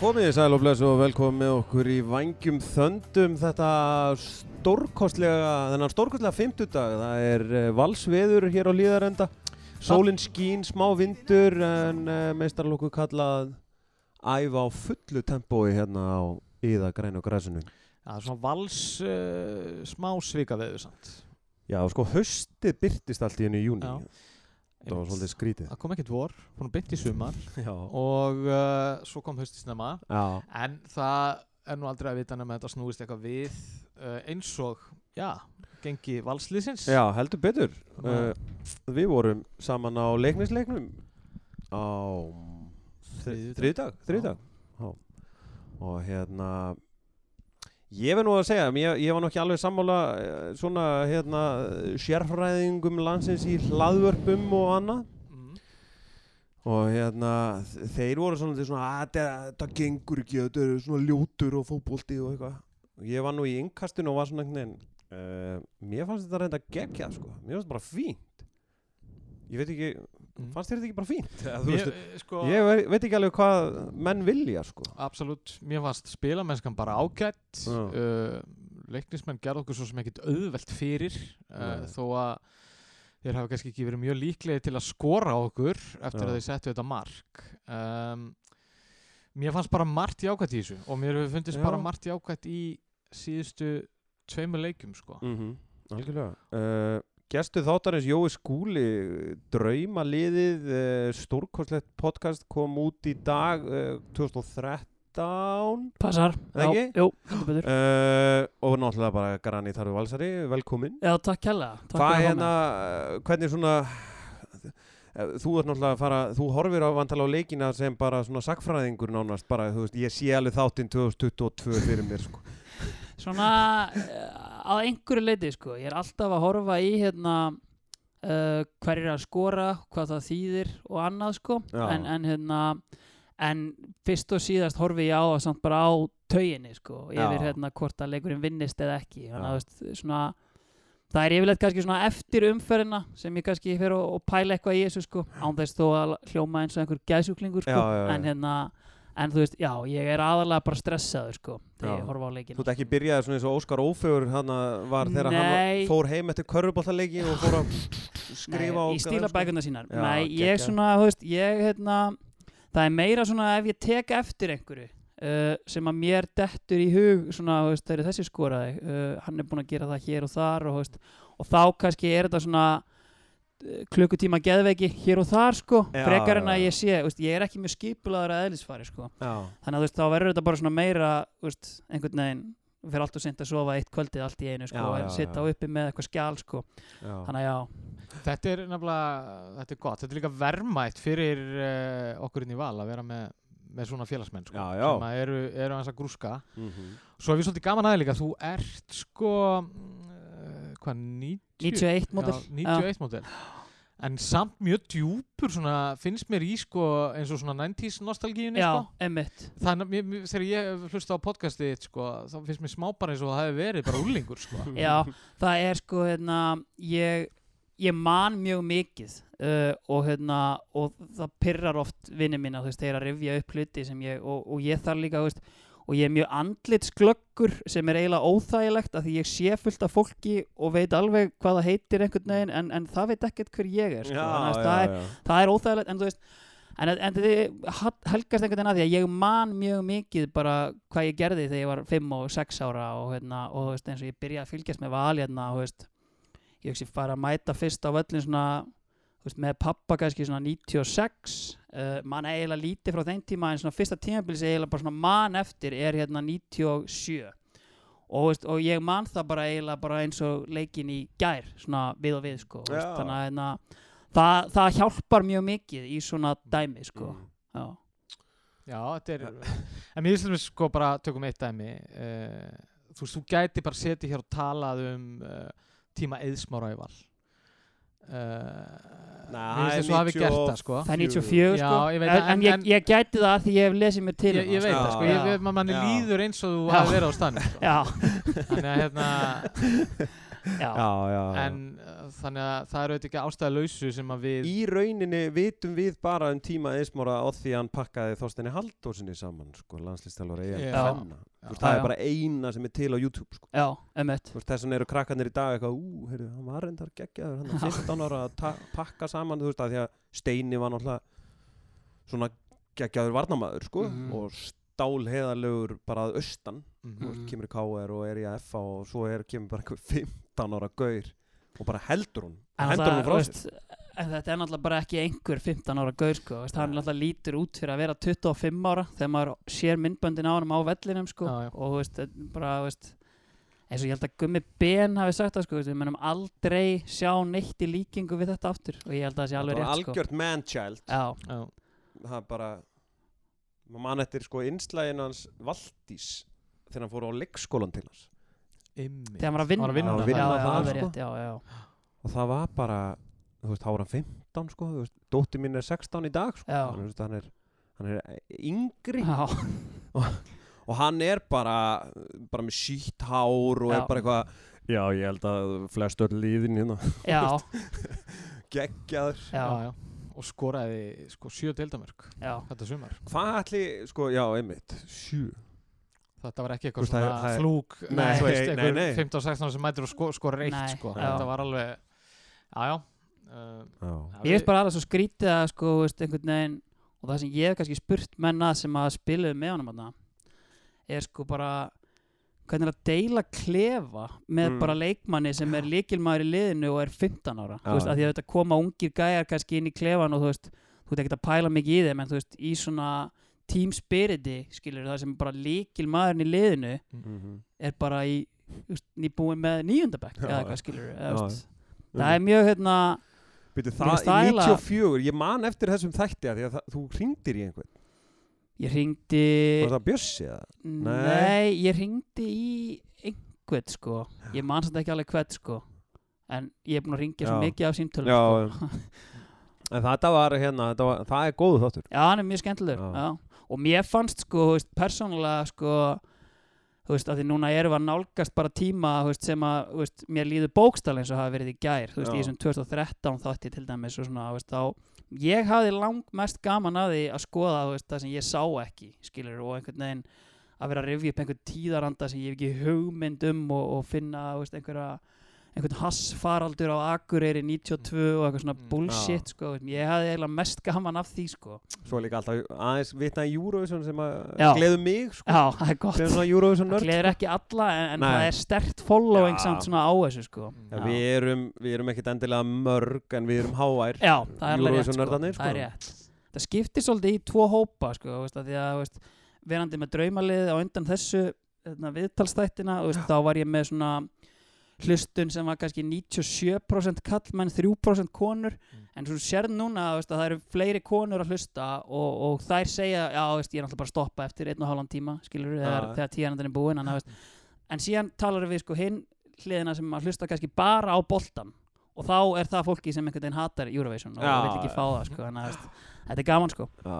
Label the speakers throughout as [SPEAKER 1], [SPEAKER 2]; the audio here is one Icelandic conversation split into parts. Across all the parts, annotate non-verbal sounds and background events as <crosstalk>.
[SPEAKER 1] komið þið sæl og velkomin með okkur í Vangjum Þöndum þetta stórkostlega, þennan stórkostlega fimmtudag, það er uh, valsveður hér á líðarenda, sólinn skín, smá vindur en uh, meistarlokku kallað æfa á fullu tempói hérna á Íða græn og græsinu.
[SPEAKER 2] Það er svona vals uh, smá svika veðu samt.
[SPEAKER 1] Já, sko, haustið byrtist allt í henni í júni,
[SPEAKER 2] Já.
[SPEAKER 1] Það var svolítið skrítið.
[SPEAKER 2] Það kom ekkert vor, hún bytt í sumar <laughs> og uh, svo kom
[SPEAKER 1] Já,
[SPEAKER 2] en það er nú aldrei að vita nema að þetta snúist eitthvað við uh, eins og, já, gengi valslýsins.
[SPEAKER 1] Já heldur betur. Uh, við vorum saman á leiknisleiknum á þriðdag. Og hérna, ég verð nú að segja, ég, ég var nú ekki alveg sammála eh, svona hérna sérfræðingum landsins í hlaðvörpum og annað.
[SPEAKER 2] Mm.
[SPEAKER 1] Og hérna, þeir voru svona, til svona að þetta, gengur ekki, þetta er svona ljótur og fótbolti og eitthvað. Ég var nú í innkastinu og var svona einhvern veginn, uh, mér fannst þetta reynda geggjað sko, mér fannst þetta bara fínt. Ég veit ekki,
[SPEAKER 2] Mm.
[SPEAKER 1] fannst þér þetta ekki bara fínt? <laughs> Veist,
[SPEAKER 2] eh, sko,
[SPEAKER 1] ég ve- veit ekki alveg hvað menn vilja sko.
[SPEAKER 2] absolutt, mér fannst spilamennskan bara ágætt. Uh, leiknismenn gerði okkur svo sem ekkert auðvelt fyrir uh, þó að þeir hafa kannski ekki verið mjög líklegir til að skora okkur eftir
[SPEAKER 1] Já.
[SPEAKER 2] að þeir settu þetta mark um, mér fannst bara margt jákvætt í þessu og mér hefur fundist
[SPEAKER 1] Já.
[SPEAKER 2] bara margt jákvætt í síðustu tveimur leikjum sko.
[SPEAKER 1] Mm -hmm. Algjörlega. Uh, Gestu þáttarins Jói Skúli, Draumaliðið, uh, stórkostlegt podcast kom út í dag uh, 2013.
[SPEAKER 3] Passar
[SPEAKER 1] Það ekki?
[SPEAKER 3] Já, jú, heldur betur
[SPEAKER 1] Uh, og náttúrulega bara Grani Tarfi Valsari, velkomin.
[SPEAKER 3] Já, takk Takk
[SPEAKER 1] Hvað hérna, hvernig svona, þú ert náttúrulega að fara, þú horfir á vantala á leikina sem bara svona sakfræðingur nánast, bara, þú veist, ég sé alveg þáttinn 2022 fyrir mér, sko.
[SPEAKER 3] Svona uh, að einhverju leiti sko. Ég er alltaf að horfa í hérna uh, hver er að skora hvað það þýðir og annað sko. En, en hérna en fyrst og síðast horfi ég á það samt bara á tauginni sko yfir
[SPEAKER 1] Já.
[SPEAKER 3] hérna hvort að leikurinn vinnist eða ekki. Þannig að veist, svona það er yfirleitt kannski svona eftir umferðina sem ég kannski og, og pæla eitthvað í þessu sko án þess þó að hljóma eins og einhver gæsjúklingur sko.
[SPEAKER 1] Já, já, já.
[SPEAKER 3] en hérna en þú veist, já, ég er aðalega bara stressaður sko þegar
[SPEAKER 1] Já.
[SPEAKER 3] ég horfa á leikinn
[SPEAKER 1] Þú ert ekki byrjaði svona eins og Óskar Ófegur hann var þegar hann fór heim eftir körfuboltaleiki og fór að skrifa
[SPEAKER 3] Nei, í stíla bækuna sínar
[SPEAKER 1] Já,
[SPEAKER 3] Nei, ég
[SPEAKER 1] geggjað.
[SPEAKER 3] svona, þú veist, ég hérna það er meira svona ef ég tek eftir einhverju uh, sem að mér dettur í hug svona, þú veist, það er þessi skoraði uh, hann er búinn að gera það hér og þar og, veist, og þá kannski er þetta svona klukkutíma geðveiki hér og þar sko,
[SPEAKER 1] Já,
[SPEAKER 3] frekar en að ég sé veist, ég er ekki mjög skipulaður að eðlisfari sko
[SPEAKER 1] Já,
[SPEAKER 3] þannig að veist, þá verður þetta bara svona meira veist, einhvern veginn fyrir allt og sent að sofa eitt kvöldið allt í einu sko,
[SPEAKER 1] Já,
[SPEAKER 3] og sitta uppi með eitthvað skjál sko.
[SPEAKER 1] já.
[SPEAKER 3] þannig að já,
[SPEAKER 2] þetta er nefnilega þetta er gott, þetta er líka vermætt fyrir uh, okkur inn í val að vera með, með svona félagsmenn sko,
[SPEAKER 1] Já, já.
[SPEAKER 2] sem eru, eru hans að grúska
[SPEAKER 1] Mhm.
[SPEAKER 2] Svo er við svolítið gaman aðeins líka, þú ert sko, uh, hvað, 90?
[SPEAKER 3] 91 mótil
[SPEAKER 2] Já, 91 mótil. En samt mjög djúpur svona, finnst mér í sko eins og svona 90s nostalgíunni sko. Þannig að þegar ég hlusta á podcastið þitt sko, þá finnst mér smá bara eins og það hefði verið bara úlingur sko. <laughs>
[SPEAKER 3] Já, það er sko hérna, ég, ég man mjög mikið uh, og, hérna, og það pyrrar oft vinni mína þú veist, þeir að rifja upp hluti ég og, og ég þarf líka, veist, og ég er mjög andlitsglöggur sem er eiginlega óþægilegt af því ég sé fullt af fólki og veit alveg hvað það heitir einhvern veginn en, en það veit ekkert hver ég er sko.
[SPEAKER 1] Já,
[SPEAKER 3] að
[SPEAKER 1] já,
[SPEAKER 3] það, er, það er óþægilegt en þú veist en, en þið helgast einhvern veginn að því að ég man mjög mikið bara hvað ég gerði þegar ég var 5 og 6 ára og, hérna, og þú veist, eins og ég byrjaði að fylgjast með val hérna, og, þú veist, ég fara að mæta fyrst á völlin svona veist, með pappa kannski svona 96 uh, man eiginlega lítið frá þeim tíma en svona fyrsta tímabili sem eiginlega bara svona man eftir er hérna 97 og, veist, og ég man það bara eiginlega bara eins og leikin í gær svona við og við sko veist, þannig að hérna, það, það hjálpar mjög mikið í svona dæmi sko
[SPEAKER 1] Mm.
[SPEAKER 3] já,
[SPEAKER 2] Já, þetta er, en mér finnst sko bara, tökum eitt dæmi, uh, þú veist, þú gæti bara setið hér og talað um uh, tíma eðsmára í val.
[SPEAKER 1] Nei,
[SPEAKER 2] mér finnst þess að hafi gert það sko.
[SPEAKER 3] það er 94
[SPEAKER 2] Já,
[SPEAKER 3] sko
[SPEAKER 2] ég veit
[SPEAKER 3] en,
[SPEAKER 2] það,
[SPEAKER 3] en,
[SPEAKER 2] en-
[SPEAKER 3] ég, ég gæti það því ég hef lesið mér til
[SPEAKER 2] Ég,
[SPEAKER 3] um
[SPEAKER 2] ég veit
[SPEAKER 3] það,
[SPEAKER 2] það sko,
[SPEAKER 1] Já,
[SPEAKER 2] ég, man, manni
[SPEAKER 1] já.
[SPEAKER 2] líður eins og þú
[SPEAKER 3] Já.
[SPEAKER 2] hafi verið á stannu sko.
[SPEAKER 3] já,
[SPEAKER 2] Þannig að hérna, <laughs>
[SPEAKER 3] já,
[SPEAKER 1] já,
[SPEAKER 2] en uh, þannig að það eru ekki ástæða lausu sem að við
[SPEAKER 1] Í rauninni vitum við bara um tíma eðsmára á því að hann pakkaði Þorsteini Haldósinni saman, sko, veist, það
[SPEAKER 3] Já,
[SPEAKER 1] er bara eina sem er til á YouTube, sko. þess vegna eru krakkarnir í dag eitthvað, ú, heyrðu, hann var reyndar geggjaður, hann er 15 ára að pakka saman, þú veist, að því að Steini var náttúrulega svona geggjaður varnamaður, sko,
[SPEAKER 3] Mhm.
[SPEAKER 1] og stálheðalegur bara að austan, veist,
[SPEAKER 3] Mhm.
[SPEAKER 1] kemur í KR og er í FA og svo er, kemur bara einhver <laughs> 15 ára gaur og bara heldur hún,
[SPEAKER 3] En,
[SPEAKER 1] hendur hún
[SPEAKER 3] það,
[SPEAKER 1] frá sér.
[SPEAKER 3] veist, en þetta er náttúrulega bara ekki einhver 15 ára gaur sko, veist, hann náttúrulega lítur út fyrir að vera 25 ára þegar maður sér myndböndin á hann á vellinum sko,
[SPEAKER 2] Já, já.
[SPEAKER 3] og þú veist, bara veist, eins og ég held að Gummi Ben hafi sagt það sko, við munum aldrei sjá neitt í líkingu við þetta aftur og ég held að það sé alveg rétt sko.
[SPEAKER 1] algjört man-child
[SPEAKER 3] Já,
[SPEAKER 2] Já,
[SPEAKER 1] það er bara maður man eftir sko innslægin hans Valdís þegar hann fór á leikskólan til hans.
[SPEAKER 3] Þegar hann var að vinna,
[SPEAKER 2] Hann var að vinna
[SPEAKER 3] já,
[SPEAKER 1] þar,
[SPEAKER 3] já, já,
[SPEAKER 1] sko.
[SPEAKER 3] rétt, já,
[SPEAKER 1] og það var bara þú veist, þá var hann 15 sko dóttir mín er 16 í dag sko. Þú veist, hann, er, hann er yngri.
[SPEAKER 3] Já,
[SPEAKER 1] og hann er bara bara með sítt hár og
[SPEAKER 3] Já.
[SPEAKER 1] er bara eitthvað já ég held að flest öll líðin hérna <laughs> geggjaður.
[SPEAKER 2] Já,
[SPEAKER 3] já,
[SPEAKER 2] já. Og skoraði sko sjö deildamörk
[SPEAKER 3] já.
[SPEAKER 2] þetta sumar
[SPEAKER 1] hvað ætli sko já einmitt sjö
[SPEAKER 2] þetta var ekki eitthvað
[SPEAKER 1] er-
[SPEAKER 2] svona
[SPEAKER 1] það
[SPEAKER 2] flúk
[SPEAKER 3] Nei,
[SPEAKER 2] þú veist,
[SPEAKER 1] nei,
[SPEAKER 2] einhver
[SPEAKER 1] nei.
[SPEAKER 2] 15-16 sem mætir og sko, skorar eitt
[SPEAKER 3] Nei,
[SPEAKER 2] sko. þetta var alveg já, já uh,
[SPEAKER 1] já,
[SPEAKER 3] Ég veist bara alveg svo skrítið að sko, veist, einhvern veginn og það sem ég hef kannski spurt menna sem að spiluðu með honum þarna er sko bara hvernig er að deila klefa með
[SPEAKER 1] Mm.
[SPEAKER 3] bara leikmanni sem er líkilmaður í liðinu og er 15 ára. Þú veist, að því að þetta koma ungir gæjar kannski inn í klefan og þú veist, þú veist ekki að pæla mikið í þeim en þú veist, í svona team spiriti, skilur það sem bara líkilmaðurinn í liðinu
[SPEAKER 1] mhm.
[SPEAKER 3] er bara í þú veist, nýbúin með níundabæk
[SPEAKER 1] Já,
[SPEAKER 3] eða eitthvað skilur
[SPEAKER 1] Já,
[SPEAKER 3] það, það er mjög hérna Mér
[SPEAKER 1] það
[SPEAKER 3] eiginlega-
[SPEAKER 1] 94, ég man eftir þessum þætti að að það, þú hringdir í einhvern
[SPEAKER 3] ég ringdi
[SPEAKER 1] Var það Bjössi eða?
[SPEAKER 3] Nei, ég ringdi í einhvern sko Ég man samt ekki alveg hvert sko En ég er búinn að ringja svo mikið af símtölum
[SPEAKER 1] Já,
[SPEAKER 3] sko.
[SPEAKER 1] En þetta var hérna, þetta var, það er góðu þáttur
[SPEAKER 3] Já, hann er mjög skemmtilegur
[SPEAKER 1] Já.
[SPEAKER 3] já. Og mér fannst sko, þú veist, persónulega sko Þú veist, að því núna erum við að nálgast bara tíma þú veist, sem að, þú veist, mér líður bókstall eins og hafa verið í gær, þú veist,
[SPEAKER 1] Já.
[SPEAKER 3] í þessum 2013 þátti til dæmis og svona, þú veist, þá ég hafði langmest gaman að því að skoða, veist, það sem ég sá ekki, skilur, og einhvern veginn að vera að rifja upp einhvern tíðaranda sem ég hef ekki hugmynd um og, og finna, veist, einhverja einhvern hassfaraldur á Akureyri 92 og eitthvað svona
[SPEAKER 2] Mm.
[SPEAKER 3] bullshit sko, ég hafði eiginlega mest gaman af því sko.
[SPEAKER 1] Svo líka alltaf aðeins vitna í Eurovision sem að
[SPEAKER 3] Já.
[SPEAKER 1] gleðu mig sko,
[SPEAKER 3] Já, það er gott Það gleður ekki alla en, en það er stert following
[SPEAKER 1] Já.
[SPEAKER 3] samt svona á þessu sko.
[SPEAKER 1] ja, Við erum, við erum ekkit endilega mörg en við erum hávær
[SPEAKER 3] Já, það er rétt sko. Það er
[SPEAKER 1] sko.
[SPEAKER 3] rétt Það skiptir svolítið í tvo hópa sko, veist, að því að veist, verandi með draumalið á undan þessu hérna, viðtalstættina veist, þá var ég með svona hlustun sem var kannski 97% kallmenn, 3% konur.
[SPEAKER 2] Mm.
[SPEAKER 3] en svo sér núna veist, að það eru fleiri konur að hlusta og, og þær segja, já, veist, ég er náttúrulega bara að stoppa eftir einn og hálfan tíma, skilur þegar,
[SPEAKER 1] Já.
[SPEAKER 3] þegar tíðanandinn er búinn, veist, en síðan talar við sko hinn hliðina sem að hlusta kannski bara á boltan og þá er það fólki sem einhvern veginn hatar Eurovision og
[SPEAKER 1] Já,
[SPEAKER 3] vil ekki fá það sko, en að, veist, þetta er gaman sko.
[SPEAKER 1] Já,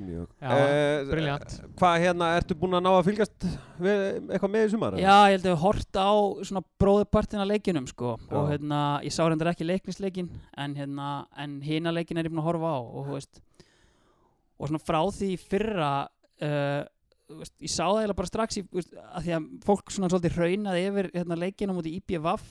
[SPEAKER 1] mjög
[SPEAKER 2] Já,
[SPEAKER 1] Eh,
[SPEAKER 2] brilliant.
[SPEAKER 1] Hvað hérna, ertu búin að ná að fylgjast við, eitthvað með í sumar?
[SPEAKER 3] Já, ég held að við hort á svona bróðupartin af leikinum sko og
[SPEAKER 1] Já.
[SPEAKER 3] hérna, ég sá reyndar ekki leiknisleikin en hérna, en hina leikin er ég búin að horfa á og þú veist og svona frá því fyrra uh, veist, ég sá það eiginlega bara strax í, þú veist, að því að fólk svona svolítið raunaði yfir hérna, leikinum út í IPVF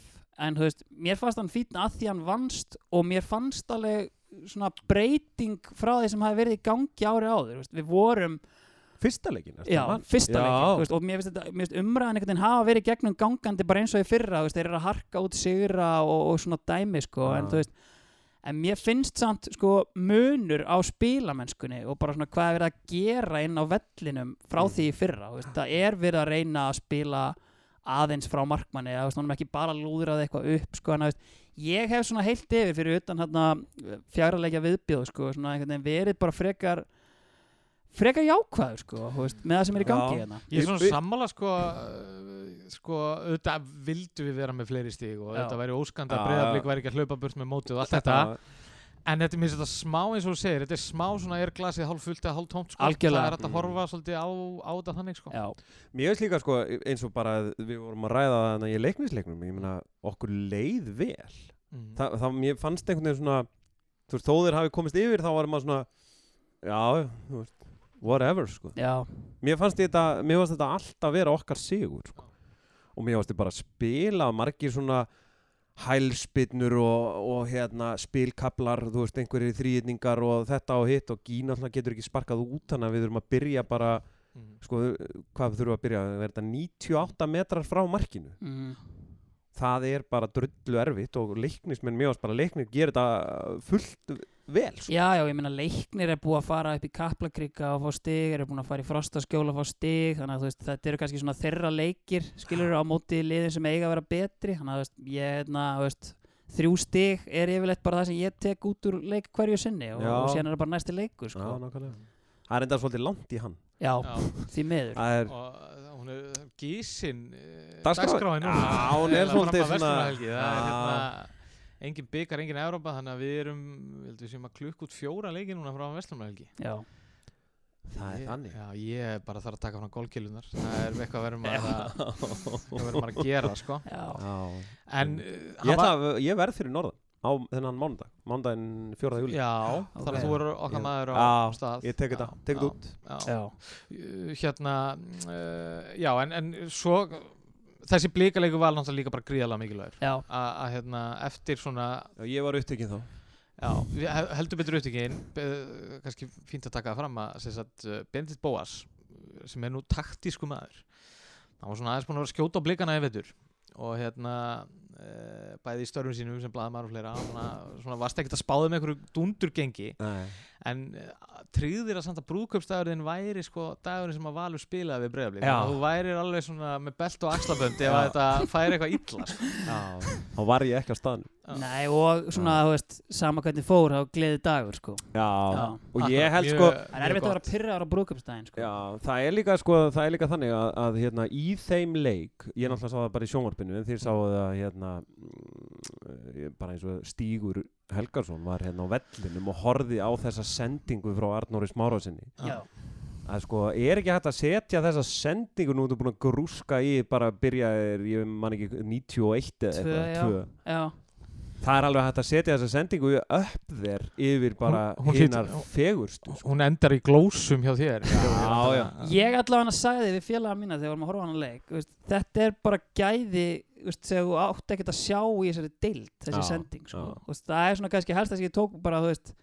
[SPEAKER 3] en þú veist, mér fannst hann fítn að því hann vannst og mér fannst alveg svona breyting frá því sem hafi verið í gangi ári áður, veist, við vorum
[SPEAKER 1] Fyrsta leikin?
[SPEAKER 3] Já, fyrsta leikin veist, og mér finnst, umræðan einhvern veginn hafa verið gegnum gangandi bara eins og í fyrra veist, þeir eru að harka út sigra og, og svona dæmi sko, en þú veist en mér finnst samt sko munur á spilamennskunni og bara svona hvað er verið að gera inn á vellinum frá
[SPEAKER 1] Mm.
[SPEAKER 3] því í fyrra, það er verið að reyna að spila aðeins frá markmanni eða veist, honum ekki bara lúðrað eitthvað upp sko, en þú veist, ég hef svona heilt yfir fyrir utan hérna fjara leikja viðbjóð sko, svona einhvern veginn verið bara frekar frekar jákvæður sko, veist, með það sem er í gangi
[SPEAKER 1] Já.
[SPEAKER 3] hérna
[SPEAKER 2] Ég er svona
[SPEAKER 1] Við-
[SPEAKER 2] sammála sko, uh, sko, auðvitað vildu við vera með fleiri stíg og
[SPEAKER 3] Já.
[SPEAKER 2] auðvitað væri óskandi
[SPEAKER 1] Já,
[SPEAKER 2] að breyðablík
[SPEAKER 1] já.
[SPEAKER 2] væri ekki að hlaupa burt með mótið og allt þetta En þetta mér þetta smá eins og þú segir, þetta er smá svona er glasið hálf fullt eða hálf tómt sko.
[SPEAKER 3] Algjörlega.
[SPEAKER 2] Það er hægt að horfa svolítið á, á þetta þannig sko.
[SPEAKER 3] Já,
[SPEAKER 1] Mér veist líka sko eins og bara við vorum að ræða þannig í leiknisleiknum ég meina okkur leið vel
[SPEAKER 2] Mm.
[SPEAKER 1] Þa, það mér fannst einhvern veginn svona þú veist þó þeir hafi komist yfir þá var maður svona já, þú veist whatever sko
[SPEAKER 3] já,
[SPEAKER 1] mér fannst þetta, mér fannst þetta alltaf vera okkar sigur sko. og mér fannst þetta bara að spila margir svona hælspinnur og, og hérna spilkablar, þú veist, einhverjir þrýðningar og þetta og hitt og Gína alltaf getur ekki sparkað út þannig að við þurfum að byrja bara
[SPEAKER 2] Mm.
[SPEAKER 1] sko, hvað þurfum að byrja er þetta 98 metrar frá markinu
[SPEAKER 3] mm,
[SPEAKER 1] það er bara drullu erfitt og leiknismenn mjög bara leiknir gerir þetta fullt vel sko.
[SPEAKER 3] já, já, ég meina leiknir er búið að fara upp í Kaplakrika og fá stig, er búin að fara í Frostaskjóla og fá stig, þannig að veist, þetta eru kannski svona þeirra leikir, skilur á móti liðin sem eiga að vera betri, þannig að veist, ég, hérna, þú veist, þrjú stig er yfirleitt bara það sem ég tek út úr leik hverju sinni og,
[SPEAKER 1] Já.
[SPEAKER 3] og síðan er það bara næsti leikur,
[SPEAKER 1] Já,
[SPEAKER 3] sko.
[SPEAKER 1] nákvæmlega Það er enda svolítið langt í hann
[SPEAKER 3] Já,
[SPEAKER 2] Já.
[SPEAKER 3] því miður.
[SPEAKER 1] Það er,
[SPEAKER 2] og uh, hún er gísin
[SPEAKER 1] Dagskrá-
[SPEAKER 2] dagskráin
[SPEAKER 1] Já, hún er svolítið svona-
[SPEAKER 2] engin byggar, engin Európa þannig að við erum, við heldum við séum að klukk út fjóra leiki núna frá Vestlumhelgi
[SPEAKER 3] Já,
[SPEAKER 1] það er þannig.
[SPEAKER 2] Já, ég bara þarf að taka fram gólkilunar það er eitthvað verður maður að verður maður að gera sko.
[SPEAKER 3] Já,
[SPEAKER 1] Já.
[SPEAKER 2] en uh,
[SPEAKER 1] Ég, að- ég verð fyrir norðan á þennan mánudag Mánudaginn 4. júli
[SPEAKER 2] Já,
[SPEAKER 3] ok.
[SPEAKER 2] þannig að þú verður okkar maður á
[SPEAKER 1] Já,
[SPEAKER 2] stað.
[SPEAKER 1] Ég tek þetta,
[SPEAKER 2] Já,
[SPEAKER 1] tek þetta
[SPEAKER 2] já,
[SPEAKER 1] út.
[SPEAKER 2] já.
[SPEAKER 3] já,
[SPEAKER 2] Hérna uh, Já, en, en svo þessi blíkalegu var náttúrulega líka bara gríðalega mikilvægur. Að hérna eftir svona
[SPEAKER 1] Já, Ég var upptekinn þá.
[SPEAKER 2] Já, heldur betur upptökin uh, kannski fínt að taka það fram að sagt, uh, Benedikt Bóas uh, sem er nú taktísku maður hann var svona aðeins búin að vera skjóta á blikana í vetur og hérna uh, bæði í störfum sínum sem blaðamar og fleira svona, svona varst ekkert að spáða með einhverju dundurgengi.
[SPEAKER 1] Nei.
[SPEAKER 2] en tryggðir að samt að brúðköpsdagurinn væri sko dagurinn sem að Valur spilaði við breyðablík
[SPEAKER 1] Já.
[SPEAKER 2] þú værir alveg svona með belt og axlabönd ef þetta færi eitthvað illa sko. <laughs>
[SPEAKER 1] Þá var ég ekki á staðnum
[SPEAKER 2] Já.
[SPEAKER 3] nei og svona, þú veist, sama hvernig fór, þá gleði dagur, sko.
[SPEAKER 1] Já,
[SPEAKER 3] Já.
[SPEAKER 1] og ég held sko
[SPEAKER 3] Það er erfitt að vera pyrraðar á brúðköpsdaginn, sko.
[SPEAKER 1] Já, það er líka sko, það er líka þannig að, að hérna, í þeim leik, ég náttúrulega sá það bara í sjónvarpinu en þér sáu það hérna mm, bara eins og Stígur Helgarsson var hérna á vellinum og horfði á þessa sendingu frá Arnóri Smárásinni
[SPEAKER 3] Já,
[SPEAKER 1] að sko, er ekki hægt að setja þessa sendingu nú ertu búin að grúska í bara byrjaðir, ég man ekki 91 eða eitthvað,
[SPEAKER 3] já. já,
[SPEAKER 1] það er alveg hægt að setja þessa sendingu upp þér yfir bara hinnar fegurstu sko.
[SPEAKER 2] hún endar í glósum hjá þér
[SPEAKER 1] Já, já.
[SPEAKER 3] Ég allavega sagði við félaga mína þegar við vorum að horfa á hana leik þú veist, þetta er bara gæði þú þegar þú átt ekkert að sjá í þessari deild þessi
[SPEAKER 1] Já,
[SPEAKER 3] sending sko.
[SPEAKER 1] já.
[SPEAKER 3] Þú veist, það er svona kannski helst að ég tók bara þú veist,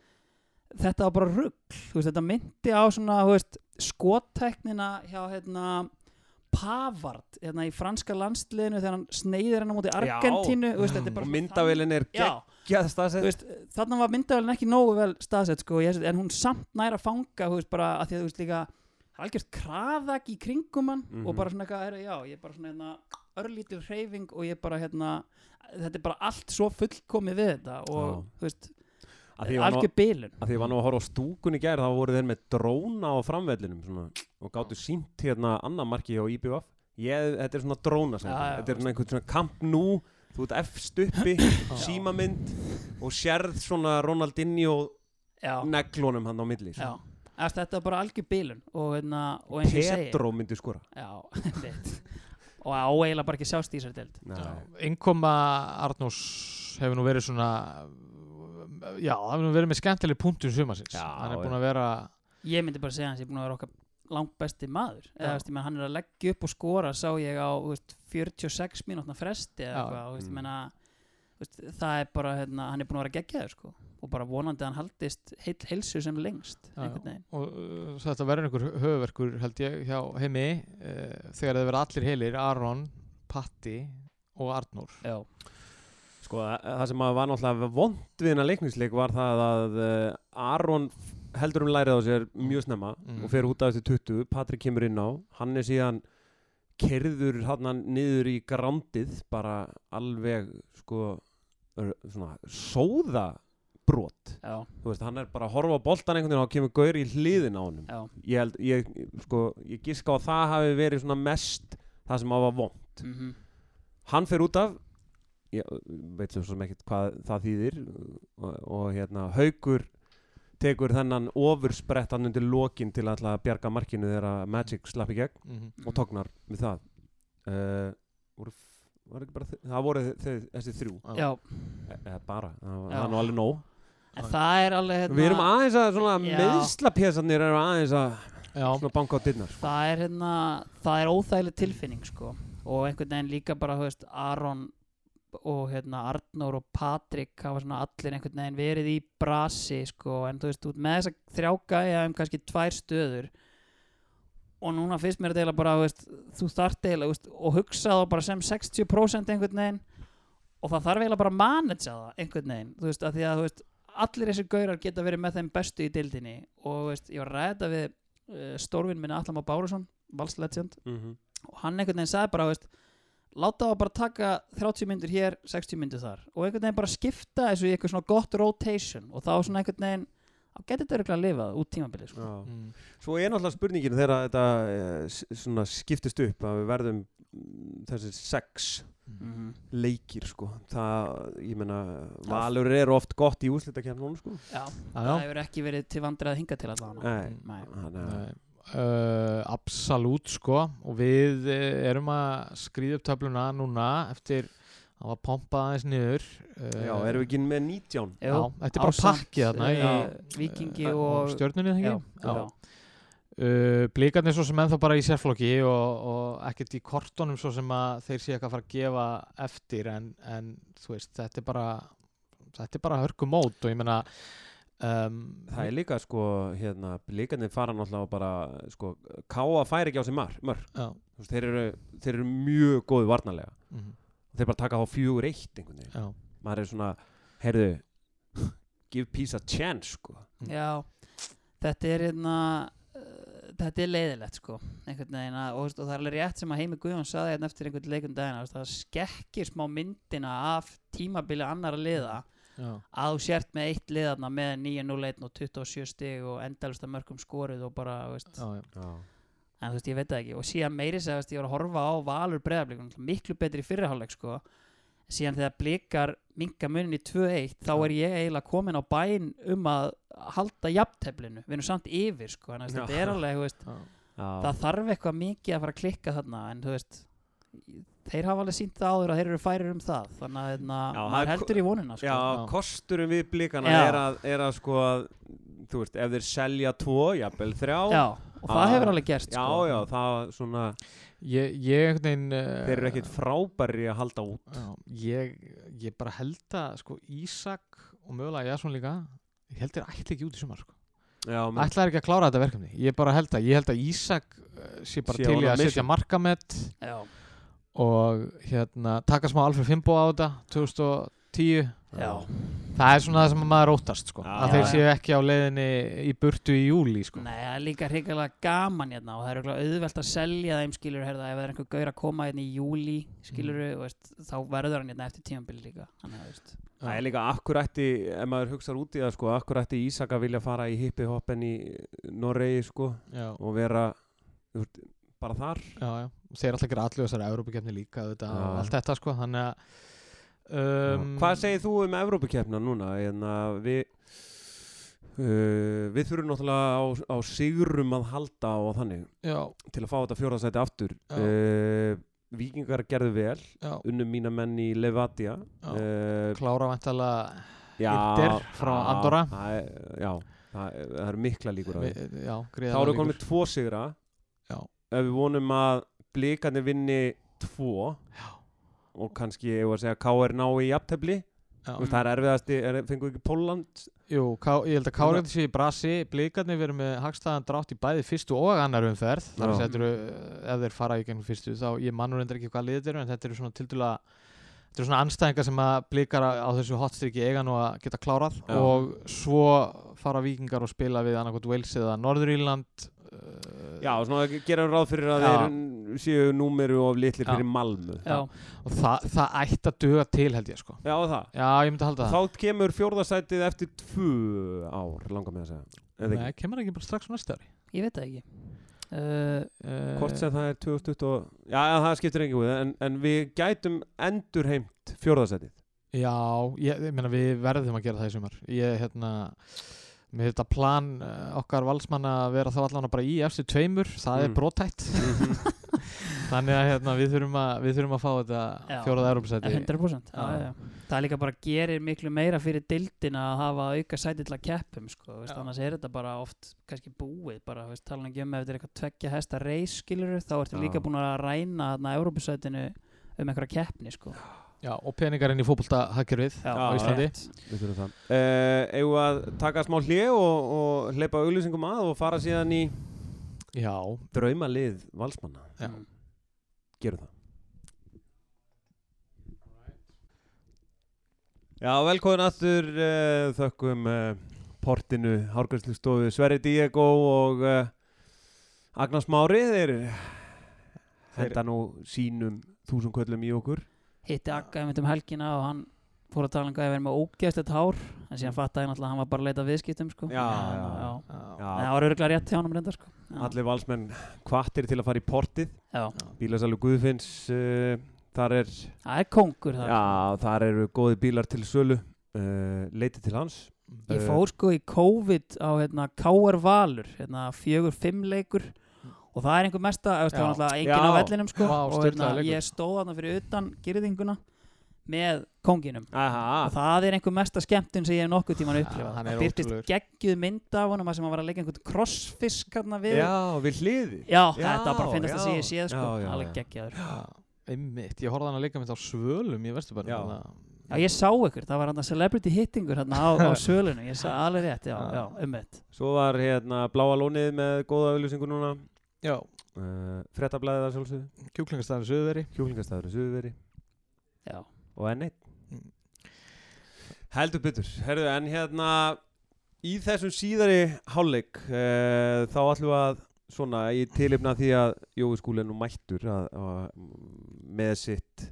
[SPEAKER 3] þetta var bara rugg þetta myndi á svona skotteknina hjá hérna Pavard hérna, í franska landsliðinu þegar hann sneiðir hann á móti Argentínu veist, er
[SPEAKER 1] og myndavélin er geggjað staðsett
[SPEAKER 3] þarna var myndavælinn ekki nógu vel staðsett sko, en hún samt nær að fanga veist, bara að því að þú veist líka það er algjört kraðak í kringum hann
[SPEAKER 1] Mhm.
[SPEAKER 3] og bara svona eitthvað, er, já, ég er bara svona hérna, örlítil hreyfing og ég bara hérna þetta er bara allt svo fullkomið við þetta og
[SPEAKER 1] Já.
[SPEAKER 3] þú veist, algjör bilun.
[SPEAKER 1] að því ég var nú að horfa á stúkun í gær þá voru þeir með dróna á framvellinum svona, og gáttu sínt hérna annar marki hjá IBF ég, þetta er svona dróna
[SPEAKER 3] Já, já,
[SPEAKER 1] þetta er svona einhvern svona kamp nú þú ert efst uppi, símamynd og sérð svona Ronaldinho neglunum hann á milli
[SPEAKER 3] já. Þetta er bara algjör bilun og, hérna, og eins og ég segi
[SPEAKER 1] myndi skora.
[SPEAKER 3] Já, <laughs> og á eiginlega bara ekki sjást í þessari
[SPEAKER 1] Nei.
[SPEAKER 2] Innkoma Arnús hefur nú verið svona já, það nú verið með skemmtileg punktum sumarsins.
[SPEAKER 1] Já,
[SPEAKER 2] hann er búin að vera
[SPEAKER 3] ég myndi bara segja hans ég er búin að vera okkar langt besti maður. Eða, veist, ég meina, hann er að leggja upp og skora sá ég á veist, 46 mínútna fresti eða eitthvað veist,
[SPEAKER 1] Mm.
[SPEAKER 3] veist, það er bara hérna, hann er búin að vera geggjaður sko. og bara vonandi að hann haldist heil, heilsu sem lengst
[SPEAKER 2] Já, og uh, þetta verður einhver höfuverkur held ég hjá heimi uh, þegar það verða allir heilir Aron, Patti og Arnór.
[SPEAKER 3] Já,
[SPEAKER 1] sko það sem var náttúrulega vond við hennar leiknisleik var það að uh, Aron heldur um lærið á sér mjög snemma
[SPEAKER 2] Mm.
[SPEAKER 1] og fer út af eftir 20 Patrik kemur inn á. Hann er síðan kerður hann niður í grándið bara alveg sko svona sóða brot
[SPEAKER 3] já,
[SPEAKER 1] þú veist hann er bara að horfa á boltan einhvern veginn og kemur gaur í hliðin á
[SPEAKER 3] já.
[SPEAKER 1] Ég held, ég sko ég giska á að það hafi verið svona mest það sem var vond.
[SPEAKER 3] Mm
[SPEAKER 1] hann fer út af ég veit svo ekkert hvað það þýðir. Og, og hérna Haukur tekur þennan ofursprettan undir lokin til að bjarga markinu þegar Magic slapp í gegn
[SPEAKER 2] Mhm.
[SPEAKER 1] og tóknar við það. Uh, voru, það voru þessi þrjú? E eða bara, það það er nú alveg nóg.
[SPEAKER 3] En það er alveg hérna,
[SPEAKER 1] við erum aðeins að svona
[SPEAKER 3] Já.
[SPEAKER 1] meðslapjesarnir eru aðeins að banka á dyrnar
[SPEAKER 3] það er hérna er óþægileg tilfinning sko. Og einhvern veginn líka bara veist Aron og hérna Arnór og Patrik hafa svona allir einhvern veginn verið í brasi sko en þú veist út með þessa þrjáka eða um kannski tvær stöður og núna finnst mér þetta bara veist, þú þú veist, og hugsa þá bara sem 60% einhvern veginn og það þarf eiginlega bara að managea það einhvern veginn þú veist að því að þú veist allir þessi gaurar geta verið með þeim bestu í dildinni og veist ég var að ræða við uh, stórvinn minni Allam á Bárusson Vals Legend
[SPEAKER 1] mm -hmm.
[SPEAKER 3] og hann einhvern veginn sagði bara veist, láta það bara taka 30 myndur hér 60 myndur þar. Og einhvern veginn bara skipta þessu í eitthvað svona gott rotation. Og þá svona einhvern veginn þá getur þetta örgulega að lifa út tímabilið sko.
[SPEAKER 2] Mm.
[SPEAKER 1] Svo er náttúrulega spurningin þegar þetta eh, skiptist upp að við verðum mm, þessi sex
[SPEAKER 3] mm
[SPEAKER 1] leikir sko. Það, ég meina, Valur er oft gott í úrslitakefnunum sko.
[SPEAKER 3] Já,
[SPEAKER 2] Já,
[SPEAKER 3] það hefur ekki verið til vandræð að hinga til allavega.
[SPEAKER 1] Nei,
[SPEAKER 3] Nei.
[SPEAKER 2] Nei, Uh, absolutt sko og við uh, erum að skrýða upp töfluna núna eftir að var pompað aðeins niður uh,
[SPEAKER 1] Já, erum við ekki með 19?
[SPEAKER 2] Já, þetta er bara pakkið þarna í
[SPEAKER 3] eh, Víkingi
[SPEAKER 2] uh,
[SPEAKER 3] og
[SPEAKER 2] stjörnunni
[SPEAKER 3] já,
[SPEAKER 2] þegar
[SPEAKER 3] já.
[SPEAKER 2] Uh, blikarnir svo sem ennþá bara í sérflokki og, og ekkert í kortunum svo sem að þeir sé eitthvað að fara að gefa eftir en, en þú veist, þetta er bara þetta er bara hörku mót og ég meina um,
[SPEAKER 1] Það er líka sko, hérna, líkandi fara náttúrulega bara, sko, Káa fær ekki á sig mar, mörg, þeir þeir eru mjög góði varnarlega.
[SPEAKER 2] Mm,
[SPEAKER 1] þeir bara taka á fjögur eitt einhvern veginn,
[SPEAKER 2] já,
[SPEAKER 1] maður er svona heyrðu, give peace a chance sko,
[SPEAKER 3] Já, þetta er hérna uh, þetta er leiðilegt sko einhvern veginn að, og, og það er alveg rétt sem að Heimi Guðjón saði hérna eftir einhvern leikum dagina veist, það skekkir smá myndina af tímabili annara liða.
[SPEAKER 2] já,
[SPEAKER 3] að þú sért með eitt liðarna með 9-0-1 og 27 stig og endalista mörgum skorið og bara, veist,
[SPEAKER 2] já, já.
[SPEAKER 3] En þú veist, ég veit það ekki. Og síðan meiri segja, veist, ég var að horfa á Valur breyðablík miklu betri fyrirháleik sko. Síðan þegar blikar minga munin í 2-1 þá er ég eiginlega komin á bæn um að halda jafnteflinu. Við erum samt yfir sko en
[SPEAKER 1] Já.
[SPEAKER 3] þetta er alveg, veist, það þarf eitthvað mikið að fara að klikka þarna en þú veist þeir hafa alveg sínt það áður að þeir eru færir um það þannig að hérna,
[SPEAKER 1] Já, það er
[SPEAKER 3] heldur í vonina sko.
[SPEAKER 1] Já,
[SPEAKER 2] Já.
[SPEAKER 1] kosturum við blikana
[SPEAKER 3] Já.
[SPEAKER 1] er að, er að sko að, þú veist, ef þeir selja tvo, jafnvel þrjá
[SPEAKER 3] Já, og það
[SPEAKER 1] Ah.
[SPEAKER 3] hefur alveg gerst
[SPEAKER 1] já,
[SPEAKER 3] sko.
[SPEAKER 1] já, það svona
[SPEAKER 2] Ég, ég veginn uh,
[SPEAKER 1] þeir eru ekkit frábæri að halda út
[SPEAKER 2] já, ég, ég bara held að sko Ísak og mögulega Jasson líka ég held þeir ætla ekki út í sumar sko.
[SPEAKER 1] Já,
[SPEAKER 2] ætla ekki að klára þetta verkefni ég bara held að, ég held að Ísak uh, sé bara
[SPEAKER 1] Sé
[SPEAKER 2] til í að setja markamett
[SPEAKER 3] Já.
[SPEAKER 2] Og hérna taka smá Alfred Fimbo á þetta 2010
[SPEAKER 3] Já.
[SPEAKER 2] það er svona það sem maður óttast sko.
[SPEAKER 1] Já.
[SPEAKER 2] að þeir séu ekki á leiðinni í burtu í júli sko.
[SPEAKER 3] Nei, það er líka hrikalega gaman hérna og það er auðvelt að selja þeim skilur herða, ef það er einhver gaur að koma hérna í júli skilur
[SPEAKER 2] Mm.
[SPEAKER 3] veist, þá verður hann hérna eftir tímabili líka Þannig,
[SPEAKER 1] það er líka akkur ætti, ef maður hugsar út í það sko, akkur ætti Ísak að vilja fara í hippi hoppen í Noregi sko og vera bara þar
[SPEAKER 2] já, já. Þeir alltaf gera allir þessari Európa-kefni líka þetta, og allt þetta sko. þannig að um,
[SPEAKER 1] Hvað segir þú um Evrópukeppna núna? En við uh, við þurfum náttúrulega á, á sigrum að halda og þannig
[SPEAKER 2] já,
[SPEAKER 1] til að fá þetta fjórðasæti aftur. Uh, Víkingar gerðu vel
[SPEAKER 2] já,
[SPEAKER 1] unnum mína menn í Levadia. Uh,
[SPEAKER 2] klára vantalega
[SPEAKER 1] já,
[SPEAKER 2] Inter frá Andorra.
[SPEAKER 1] það er, Já, það, er- það eru mikla líkur
[SPEAKER 2] Vi- já,
[SPEAKER 1] Þá erum við með tvo sigra.
[SPEAKER 2] Já.
[SPEAKER 1] Ef við vonum að blikarnir vinni tvo
[SPEAKER 2] Já.
[SPEAKER 1] og kannski, ég var að segja, K.R. ná í veist, það er erfiðasti, er, fengu ekki Póland
[SPEAKER 2] Jú, ká, ég held að Káraði sé í brasi. Blikarnir verið með hagstæðan drátt í bæði fyrstu og annar umferð. Þar þetta eru, ef þeir fara í gengum fyrstu þá ég mannur endur ekki hvað liðið eru en þetta eru svona tildula þetta eru svona anstæðingar sem að Blikar á þessu hotstriki eiga nú að geta klárað.
[SPEAKER 1] Já.
[SPEAKER 2] og svo fara vikingar og spila við annarkot Wales eða Norður-Írland uh,
[SPEAKER 1] Já, svona gera ráð fyrir að þeir séu númeru of litlir
[SPEAKER 2] Já.
[SPEAKER 1] fyrir Malmö.
[SPEAKER 3] Já,
[SPEAKER 2] og það, það ætti að duga til held ég sko.
[SPEAKER 1] Já, það.
[SPEAKER 2] Já, ég myndi halda það.
[SPEAKER 1] Þá kemur fjórðasætið eftir tvö ár, langar með að segja.
[SPEAKER 2] Nei, kemur ekki bara strax á næsta ári?
[SPEAKER 3] Ég veit það ekki
[SPEAKER 1] Hvort sem það er 2020 og, Já, það skiptir engin við en, en við gætum endurheimt fjórðasettið
[SPEAKER 2] Já, ég, ég meina við verðum að gera það í sumar. Ég, hérna Mér þetta plan uh, okkar valsmanna að vera þá allan bara í eftir tveimur Það er
[SPEAKER 1] Mm.
[SPEAKER 2] brótætt <laughs> Þannig að hérna, við, þurfum að, við þurfum að fá þetta
[SPEAKER 3] Já.
[SPEAKER 2] fjóraða Európsæti
[SPEAKER 3] 100% já.
[SPEAKER 2] Já.
[SPEAKER 3] Það er líka bara gerir miklu meira fyrir dildina að hafa auka sæti til að keppum sko, veist, annars er þetta bara oft kannski búið bara, veist, tala ekki um ef þetta er eitthvað tveggja hesta reis skilur þá ertu líka búin að ræna þarna Európusætinu um einhverja keppni sko.
[SPEAKER 2] Já, og peningarinn í fótbolta hagkerfið
[SPEAKER 3] Já,
[SPEAKER 2] á Íslandi.
[SPEAKER 1] Við þurfum það uh, Eigum við að taka smá hlið og, og hleypa auglýsingum að og fara síðan í
[SPEAKER 2] Já,
[SPEAKER 1] draumalið valsmanna
[SPEAKER 2] Já.
[SPEAKER 3] Mm.
[SPEAKER 1] Gerum það Já, velkomin aftur uh, þökkum uh, portinu Hárgræslustofu Sverri Diego og uh, Agnars Mári þeir henda nú sínum þúsund köllum í okkur
[SPEAKER 3] hitti Akka um helgina og hann fór að tala um hvað ég verið með ógeðslegt hár en síðan fattaði hann alltaf að hann var bara að leita viðskiptum sko.
[SPEAKER 1] Já,
[SPEAKER 3] En,
[SPEAKER 1] já.
[SPEAKER 3] já.
[SPEAKER 2] já,
[SPEAKER 3] En það var örgulega rétt hjá hann reynda sko. Já.
[SPEAKER 1] Allir valsmenn kvattir til að fara í portið
[SPEAKER 3] Já.
[SPEAKER 1] Bílasalur Guðfinns uh, þar er
[SPEAKER 3] það er kongur þar
[SPEAKER 1] Já, þar eru góði bílar til sölu uh, leiti til hans
[SPEAKER 3] Ég
[SPEAKER 1] Eh,
[SPEAKER 3] fór sko í COVID á hérna, KR Valur, hérna, fjögur fimm leikur og það er einhver mesta, eða, það
[SPEAKER 2] Já.
[SPEAKER 3] var enginn
[SPEAKER 1] Já.
[SPEAKER 3] á vellinum sko
[SPEAKER 2] Vá,
[SPEAKER 3] og
[SPEAKER 2] leikur.
[SPEAKER 3] ég stóð þarna fyrir utan girðinguna með konginum.
[SPEAKER 1] Aha,
[SPEAKER 3] og það er einhver mesta skemmtun sem ég hef nokkuð tíman upplifað. það byrtist geggjuð mynd af honum sem hann var að leggja einhvern crossfisk við.
[SPEAKER 1] Já, við hliði
[SPEAKER 3] Já,
[SPEAKER 1] Já,
[SPEAKER 3] þetta bara að finnast að
[SPEAKER 1] já.
[SPEAKER 3] sé ég séð sko, alveg geggjaður.
[SPEAKER 2] Einmitt. Ég horfði hann að leika mitt á svölum í Vesturbæri
[SPEAKER 1] Já.
[SPEAKER 3] Já, ég sá ykkur, það var hann celebrity hittingur hérna á, á <laughs> sölunum, ég sá alveg rétt, já, eitt
[SPEAKER 1] Svo var hérna Bláa lónið með góða auðlýsingu núna.
[SPEAKER 2] Já,
[SPEAKER 1] uh, Frettablaðið að
[SPEAKER 3] Já,
[SPEAKER 1] og enn eitt
[SPEAKER 2] Mm.
[SPEAKER 1] Heldur byttur Herðu, en hérna í þessum síðari hálfleik uh, þá ætlum við að svona í tilipna því að Jói skúli nú mættur að, að, með sitt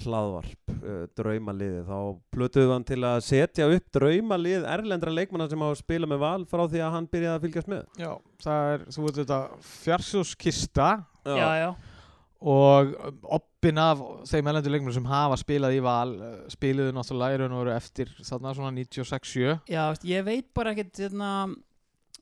[SPEAKER 1] hlaðvarp uh, draumaliði þá plötuðu hann til að setja upp draumalið erlendra leikmanna sem hafa spilað með val frá því að hann byrjaði að fylgjast með.
[SPEAKER 2] Já, það er, þú veit þetta fjarsjóskista
[SPEAKER 3] já, já,
[SPEAKER 2] og oppin af þeim elendur leikmennum sem hafa spilað í val uh, spiluðu náttúrulega í raun og veru eftir þarna svona 96-7
[SPEAKER 3] já, ég veit bara ekkert, hérna,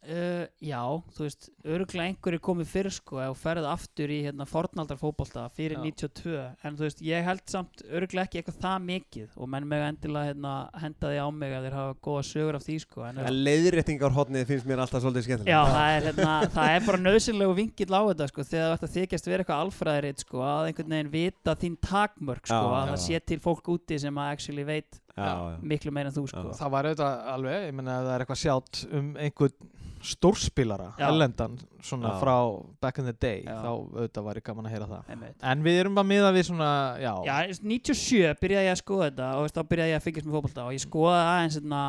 [SPEAKER 3] uh, já, þú veist, örgulega einhverju komið fyrir sko og ferð aftur í hérna fornaldar fótbolta fyrir
[SPEAKER 2] Já.
[SPEAKER 3] 92, en þú veist, ég held samt örgulega ekki eitthvað það mikið og menn meg endilega hérna henda því á mig að þeir hafa góða sögur af því sko, en
[SPEAKER 1] En leiðréttingarhotnið finnst mér alltaf svolítið skemmtilegt
[SPEAKER 3] Já, það er, hérna, það er bara nöðsynlegu vingill á þetta sko, þegar að þykjast vera eitthvað alfræðiritt sko, að einhvern veginn vita þín takmörk sko,
[SPEAKER 1] Já,
[SPEAKER 3] að
[SPEAKER 1] já.
[SPEAKER 3] það sé til fólk úti sem að actually veit
[SPEAKER 1] já, já.
[SPEAKER 3] miklu meira en þú sko.
[SPEAKER 1] Já.
[SPEAKER 2] það var auðvitað alveg, ég menna að það er eitthvað sjátt um einhvern stórspilara
[SPEAKER 3] Já.
[SPEAKER 2] ellendan svona
[SPEAKER 1] Já.
[SPEAKER 2] frá back in the day
[SPEAKER 3] Já.
[SPEAKER 2] þá auðvitað væri gaman að heyra það
[SPEAKER 3] Einmitt.
[SPEAKER 2] en við erum að miða við svona, já,
[SPEAKER 3] Já, 97 byrjaði ég að skoða þetta og veist, þá byrjaði ég að fylgjast með fótbolta og ég skoðaði aðeins hérna,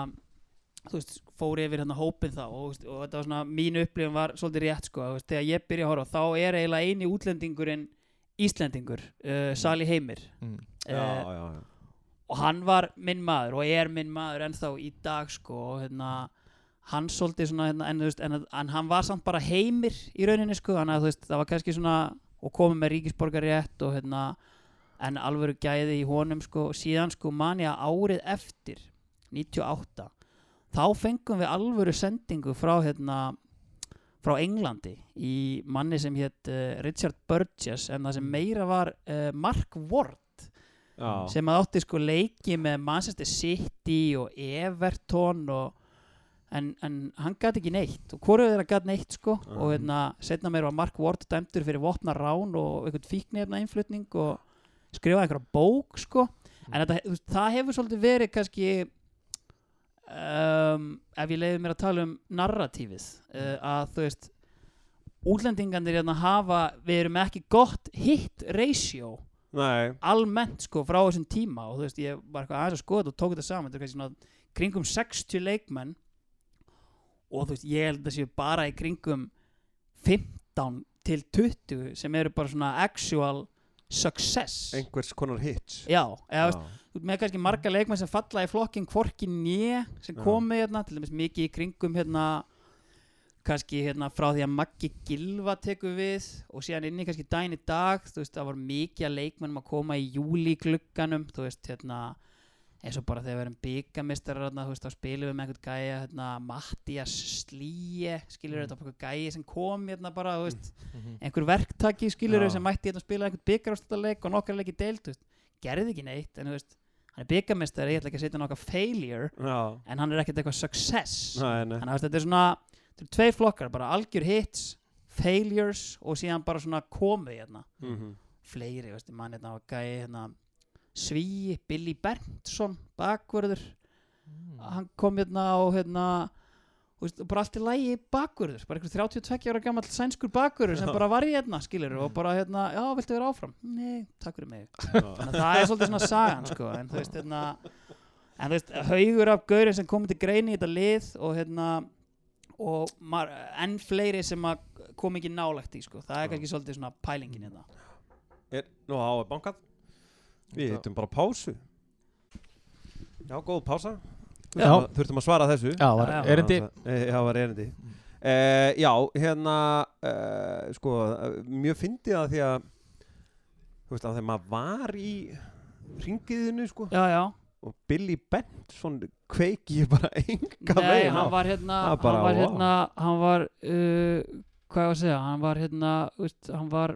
[SPEAKER 3] þú veist, fór yfir hérna hópin þá og, veist, og þetta var svona, mín upplifin var svolítið rétt sko, veist, þegar ég byrjaði að horfa þá er eiginlega eini útlendingurinn Íslendingur, uh, Sali Heimir
[SPEAKER 2] mm.
[SPEAKER 1] Já,
[SPEAKER 3] uh,
[SPEAKER 1] já, já.
[SPEAKER 3] Og hann var minn maður og er minn maður ennþá í dag sko og hérna hann svolítið svona hérna, en, þú veist, en, en hann var samt bara heimir í rauninni sko þannig að þú veist það var kannski svona og komið með ríkisborgarétt og hérna en alvöru gæði í honum sko og síðan sko man ég að árið eftir 98 þá fengum við alvöru sendingu frá hérna frá Englandi í manni sem hétt uh, Richard Burgess en það sem meira var uh, Mark Ward
[SPEAKER 1] já.
[SPEAKER 3] sem að átti sko leiki með Manchester City og Everton og en, en hann gæti ekki neitt. Og hvoru þeirra gæti neitt sko.
[SPEAKER 1] Mhm.
[SPEAKER 3] og hérna setna meira var Mark Ward dæmdur fyrir vopna rán og einhvern fíknefna innflutning og skrifaði einhverja bók sko. En þetta, það hefur svolítið verið kannski um, ef ég leiði mér að tala um narratífið uh, að þú veist útlendingarnir hérna hafa við erum ekki gott hit ratio
[SPEAKER 1] Nei,
[SPEAKER 3] almennt sko frá þessum tíma og þú veist ég var eitthvað aðeins að skoða og tók þetta saman þetta er svona kringum 60 leikmenn og þú veist ég held að séu bara í kringum 15 til 20 sem eru bara svona actual success.
[SPEAKER 1] Einhvers konar hits.
[SPEAKER 3] Já, eða þú veist, með kannski marga leikmenn sem falla í flokkin hvorki nýja sem komi hérna til dæmis mikið í kringum hérna kannski hérna frá því að Maggi Gilva tekur við og síðan inn í kannski daginn í dag veist, það var mikið að leikmennum að koma í júli glugganum, þú veist, hérna eins og bara þegar við erum veist, þá spilum við með einhvern gæja hérna, Mattias Slíe skilur
[SPEAKER 2] Mm.
[SPEAKER 3] þetta bara einhver gæja sem kom hérna bara, veist,
[SPEAKER 2] Mhm.
[SPEAKER 3] einhver verktaki skilur
[SPEAKER 1] Já.
[SPEAKER 3] sem mætti hérna spila einhvern byggarástalleik og nokkar leiki deild, þú veist, gerði ekki neitt en veist, hann er byggamistari, ég ætla ekki að setja nokkar failure,
[SPEAKER 1] Já,
[SPEAKER 3] en hann er ekkert eitthvað success þannig að þetta er svona þetta er tvei flokkar, bara algjör hits failures og síðan bara svona komið hérna,
[SPEAKER 1] Mhm.
[SPEAKER 3] fleiri veist, mann hérna var gæi hérna Sví, Billy Berntsson bakvörður,
[SPEAKER 2] Mm.
[SPEAKER 3] hann kom hérna og hérna og bara allt í lægi bakvörður bara einhver 32 ára gammal sænskur bakvörður sem bara var í hérna, skilur og bara hérna, já, viltu vera áfram? Nei, takk fyrir mig þannig að það er svolítið svona sagan sko, en þú veist, hérna en þú veist, haugur af gaurin sem komið til greini í þetta lið og hérna og mar, enn fleiri sem kom ekki nálægt í sko, það er kannski svolítið svona pælingin hérna.
[SPEAKER 1] Er, Nú á bankað. Við hittum bara pásu. Já, góð pása.
[SPEAKER 2] Já.
[SPEAKER 1] Þurftum að- Þurftum að svara þessu.
[SPEAKER 2] Já, var erindi.
[SPEAKER 1] Eh, Já, var erindi. Uh, Já, hérna uh, sko, uh, mjög fyndið að því að þú veist að þegar maður var í ringiðinu sko.
[SPEAKER 3] Já, já,
[SPEAKER 1] og Billy Benson kveiki ég bara <laughs> enga
[SPEAKER 3] nei,
[SPEAKER 1] veginn á.
[SPEAKER 3] hann var hérna
[SPEAKER 1] er bara,
[SPEAKER 3] hann var hérna, hann var uh, hvað ég var að segja, hann var hérna veist, hann var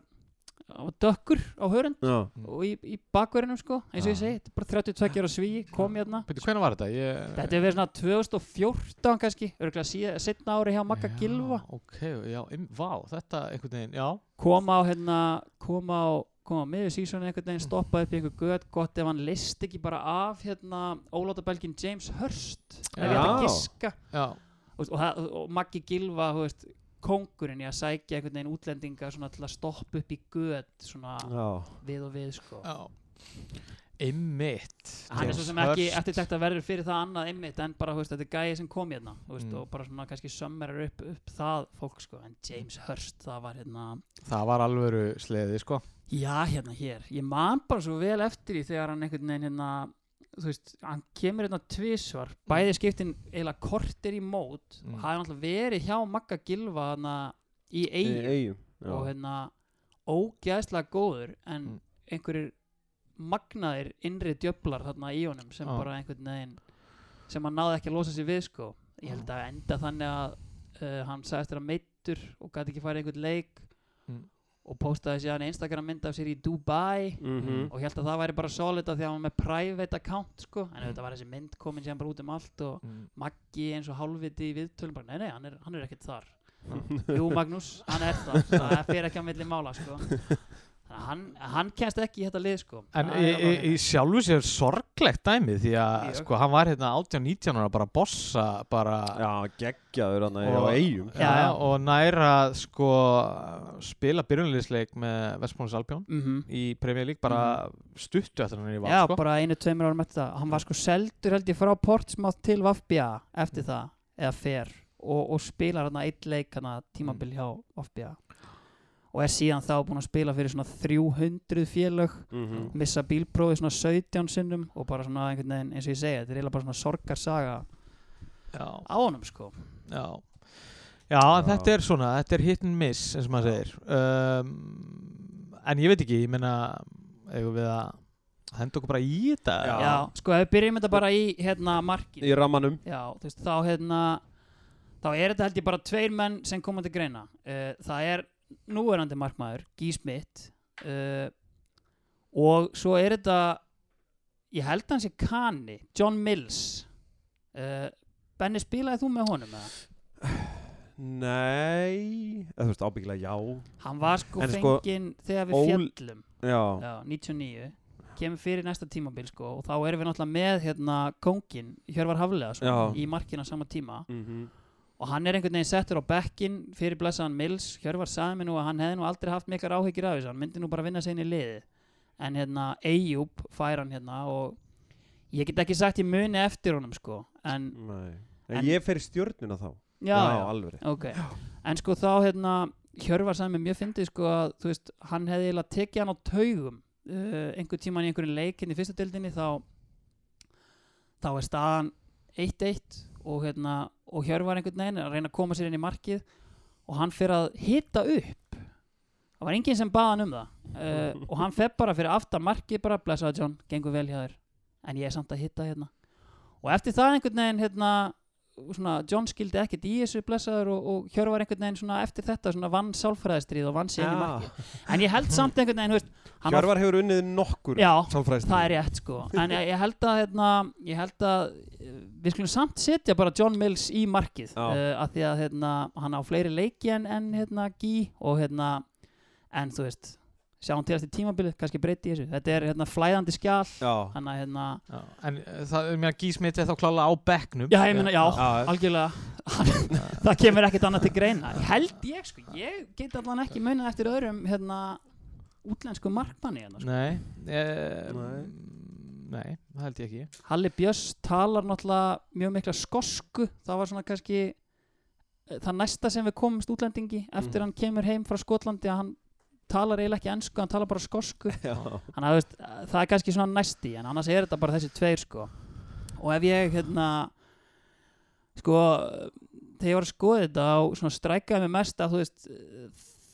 [SPEAKER 3] hann var dökkur á hörund
[SPEAKER 1] Já,
[SPEAKER 3] og í, í bakverðinum sko, eins og ég segi, þetta er bara 32 ára sví, kom hérna.
[SPEAKER 2] Byrju, hvernig var þetta? Ég...
[SPEAKER 3] Þetta hefur verið svona 2014 kannski, örgulega setna ári hjá Magga Gilva
[SPEAKER 2] Ok, já, im, vá, þetta einhvern veginn, já.
[SPEAKER 3] Koma á hérna, koma á koma á miður sísónu einhvern veginn, stoppa upp í einhver gött, gott ef hann list ekki bara af hérna ólátabelgin James Hurst. Ef ég ætti að giska. Og, og, og, Maggi Gilva, veist kongurinn í að sækja einhvern veginn útlendinga svona til að stoppa upp í gött svona
[SPEAKER 1] já,
[SPEAKER 3] við og við sko.
[SPEAKER 2] Já. Einmitt.
[SPEAKER 3] Hann er svo
[SPEAKER 2] James
[SPEAKER 3] sem ekki
[SPEAKER 2] Hurst.
[SPEAKER 3] eftir tekt að verður fyrir það annað einmitt en bara, veist, þetta er gæði sem kom hérna veist,
[SPEAKER 2] Mm.
[SPEAKER 3] og bara svona kannski sömmerar upp, upp það fólk sko, en James Hurst það var hérna,
[SPEAKER 2] Það var alvöru sleði, sko
[SPEAKER 3] já hérna hér ég man bara svo vel eftir því þegar hann einhvern veginn hérna þú veist, hann kemur hérna tvisvar bæði skiptin eiginlega kortir í mót
[SPEAKER 2] Mm.
[SPEAKER 3] og hafði náttúrulega verið hjá Magga Gilva hérna í
[SPEAKER 1] í
[SPEAKER 3] eigin og hérna ógæðslega góður en
[SPEAKER 2] Mm.
[SPEAKER 3] einhverjir magnaðir innri djöflar þarna í honum sem
[SPEAKER 2] Já.
[SPEAKER 3] bara einhvern veginn sem hann náði ekki að losa sig við sko ég held að enda þannig að uh, hann sagðist vera meittur og gæti ekki farið einhvern leik
[SPEAKER 2] Mm.
[SPEAKER 3] Og postaði síðan Instagram mynd af sér í Dubai
[SPEAKER 1] Mhm.
[SPEAKER 3] og held að það væri bara solid af því að hann var með private account sko en þetta var þessi mynd komin síðan bara út um allt og
[SPEAKER 2] mm.
[SPEAKER 3] Maggi eins og hálfviti í viðtölum bara nei nei hann er, hann er ekkert þar <laughs> Jú Magnús, hann er það það fer ekki á milli mála sko að <laughs> hann, hann kemst ekki í þetta lið sko
[SPEAKER 2] En í, í,
[SPEAKER 3] alveg-
[SPEAKER 2] í sjálfu sér sorglegt dæmi því að sko, hann var hérna 18-19 ára bara að bossa bara
[SPEAKER 1] Já, geggjaður hann
[SPEAKER 2] og,
[SPEAKER 1] eigum
[SPEAKER 2] já,
[SPEAKER 3] Já, já.
[SPEAKER 2] og næra sko spila byrjunliðsleik með Vestbónus Albjón
[SPEAKER 3] Mhm.
[SPEAKER 2] í Premier League bara stuttu eftir hann í
[SPEAKER 3] Já,
[SPEAKER 2] val sko.
[SPEAKER 3] bara einu, tveimur árum eftir það Hann var sko seldur held ég frá Portsmouth til Vafbja
[SPEAKER 2] Mm.
[SPEAKER 3] eftir það eða fer og, og spilar hann eitt leik hann tímabil
[SPEAKER 2] Mm.
[SPEAKER 3] hjá Vafbja og er síðan þá búinn að spila fyrir svona 300 félög
[SPEAKER 1] Mhm.
[SPEAKER 3] missa bílprófi svona 17 sinnum og bara svona einhvern veginn eins og ég segja þetta er eiginlega bara svona sorgarsaga
[SPEAKER 2] já,
[SPEAKER 3] á honum sko.
[SPEAKER 2] Já. Já, en
[SPEAKER 1] Já.
[SPEAKER 2] þetta er svona, þetta er hit and miss eins og maður segir. Um, en ég veit ekki, ég meina eigum við að henda okkur bara í þetta?
[SPEAKER 1] Já.
[SPEAKER 3] Já, sko ef við byrjum þetta bara í hérna markin
[SPEAKER 1] Í rammanum.
[SPEAKER 3] Já, þú veist, þá hérna þá er þetta held ég bara tveir menn sem koma til greina. Uh, það er núverandi markmaður, Guy Smith uh, og svo er þetta ég held hans ég kanni John Mills. Uh, Benni, spilaði þú með honum eða?
[SPEAKER 1] Nei Þú veist ábyggilega já.
[SPEAKER 3] Hann var sko
[SPEAKER 1] En sko,
[SPEAKER 3] fenginn þegar við fjallum
[SPEAKER 1] Já,
[SPEAKER 3] Já, 99 kemur fyrir næsta tímabil sko og þá erum við náttúrulega með hérna kóngin Hjörvar Haflega í markina sama tíma.
[SPEAKER 1] Mhm.
[SPEAKER 3] Og hann er einhvern veginn settur á bekkin fyrir blessaðan Mills. Hjörvar sagði mér nú að hann hefði nú aldrei haft miklar áhyggjur af þessu. Hann myndi nú bara vinna sig inn í liði en hérna Eyjúb fær hann hérna og ég get ekki sagt ég muni eftir honum sko. En
[SPEAKER 1] En,
[SPEAKER 3] En-
[SPEAKER 1] ég fer í stjörnuna þá.
[SPEAKER 3] Já, já,
[SPEAKER 1] alveg rétt.
[SPEAKER 3] ok. En sko þá hérna Hjörvar sagði mér mjög fyndið sko að þú veist hann hefði eiginlega tekið hann á taugum uh, einhver tíman í einhverjum leikin í fyrsta deildinni þá þá er staðan 1-1 og hérna og Hjörvar einhvern veginn að reyna að koma sér inn í markið og hann fyrir að hita upp. Það var enginn sem baða hann um það. Uh, <laughs> og hann fer bara fyrir aftan markið bara blessaði John, gengur vel hjá þér. En ég er samt að hitta hérna. Og eftir það einhvern veginn hérna svona, John skildi ekkert í þessu blessaður og, og Hjörvar einhvern veginn svona eftir þetta svona vann sálfræðistrið og vann sér í marki en ég held samt einhvern veginn veist,
[SPEAKER 1] Hjörvar hefur unnið nokkur
[SPEAKER 3] já,
[SPEAKER 1] sálfræðist
[SPEAKER 3] það er rétt sko. En ég, ég held að hérna, ég held að eh, við skulum samt setja bara John Mills í markið
[SPEAKER 1] Já.
[SPEAKER 3] uh, að því að hérna, hann á fleiri leiki en, en hérna, Guy og hérna en þú veist sjáum til eftir tímabilið, kannski breyti í þessu þetta er hérna flæðandi skjál
[SPEAKER 1] Já,
[SPEAKER 3] hann að hérna
[SPEAKER 2] Já, en uh, það er mér að Gísmit er þá klála á bekknum
[SPEAKER 3] já, ég meina, já,
[SPEAKER 1] Já.
[SPEAKER 3] algjörlega <laughs> það kemur ekkert annað til greina held ég sko, ég get allan ekki munið eftir öðrum hérna útlensku markmanni hérna, sko.
[SPEAKER 2] Nei, e,
[SPEAKER 1] Nei.
[SPEAKER 2] nei, það held ég ekki
[SPEAKER 3] Halli Björns talar náttúrulega mjög mikla skosku það var svona kannski eh, það næsta sem við komumst útlendingi eftir
[SPEAKER 1] Mhm.
[SPEAKER 3] hann kemur heim frá Skotlandi að hann talar eiginlega ekki ennsku, hann talar bara skosku. <laughs> Þannig að veist, það er kannski svona næsti en annars er þetta bara þessi tveir sko. Og ef ég hérna sko þegar ég var að skoða þetta og svona strækaði mig mest að þú veist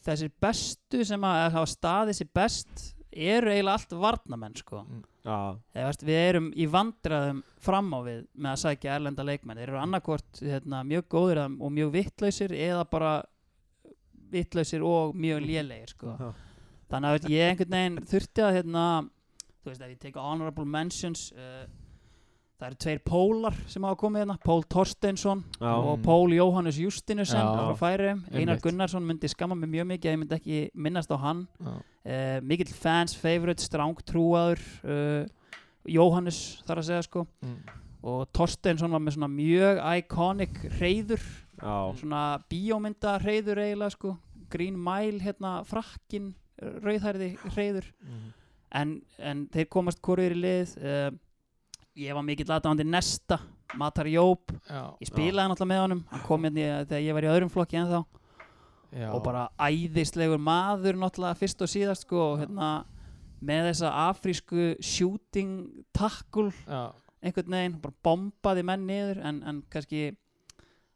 [SPEAKER 3] þessir bestu sem að hafa staðið sér best eru eiginlega allt varnamenn sko.
[SPEAKER 1] Já,
[SPEAKER 3] Eða, veist, við erum í vandræðum fram á við með að sækja erlenda leikmenn. Þeir eru annarkvort hérna, mjög góðir og mjög vittlausir eða bara vittlausir og mjög lélegir sko. þannig að ég einhvern veginn þurfti að hérna, þú veist ef ég teka honorable mentions uh, það eru tveir pólar sem hafa komið hérna Pól Torsteinsson
[SPEAKER 1] Já.
[SPEAKER 3] og Pól Jóhannes Justinusen Einar. Gunnarsson myndi skamma mig mjög mikið að ég myndi ekki minnast á hann uh, mikill fans favorite, stráng trúaður uh, Jóhannes þar að segja sko
[SPEAKER 2] Mm.
[SPEAKER 3] Og Torsteinsson var með svona mjög iconic reyður,
[SPEAKER 1] já,
[SPEAKER 3] svona bíómynda reyður eiginlega sko. Green Mile hérna frakkin rauðhærði reyður
[SPEAKER 2] Mm.
[SPEAKER 3] en, en þeir komast hvorur í lið. Uh, ég var mikill aðdáðandi Nesta Matar Jóp,
[SPEAKER 2] Já,
[SPEAKER 3] ég spilaði náttúrulega með honum. Hann kom hérna þegar ég var í öðrum flokki en þá
[SPEAKER 2] já.
[SPEAKER 3] og bara æðislegur maður náttúrulega fyrst og síðast sko og hérna með þessa afrísku shooting tackle.
[SPEAKER 2] Já.
[SPEAKER 3] Einhvern veginn, bara bombaði menn niður en, en kannski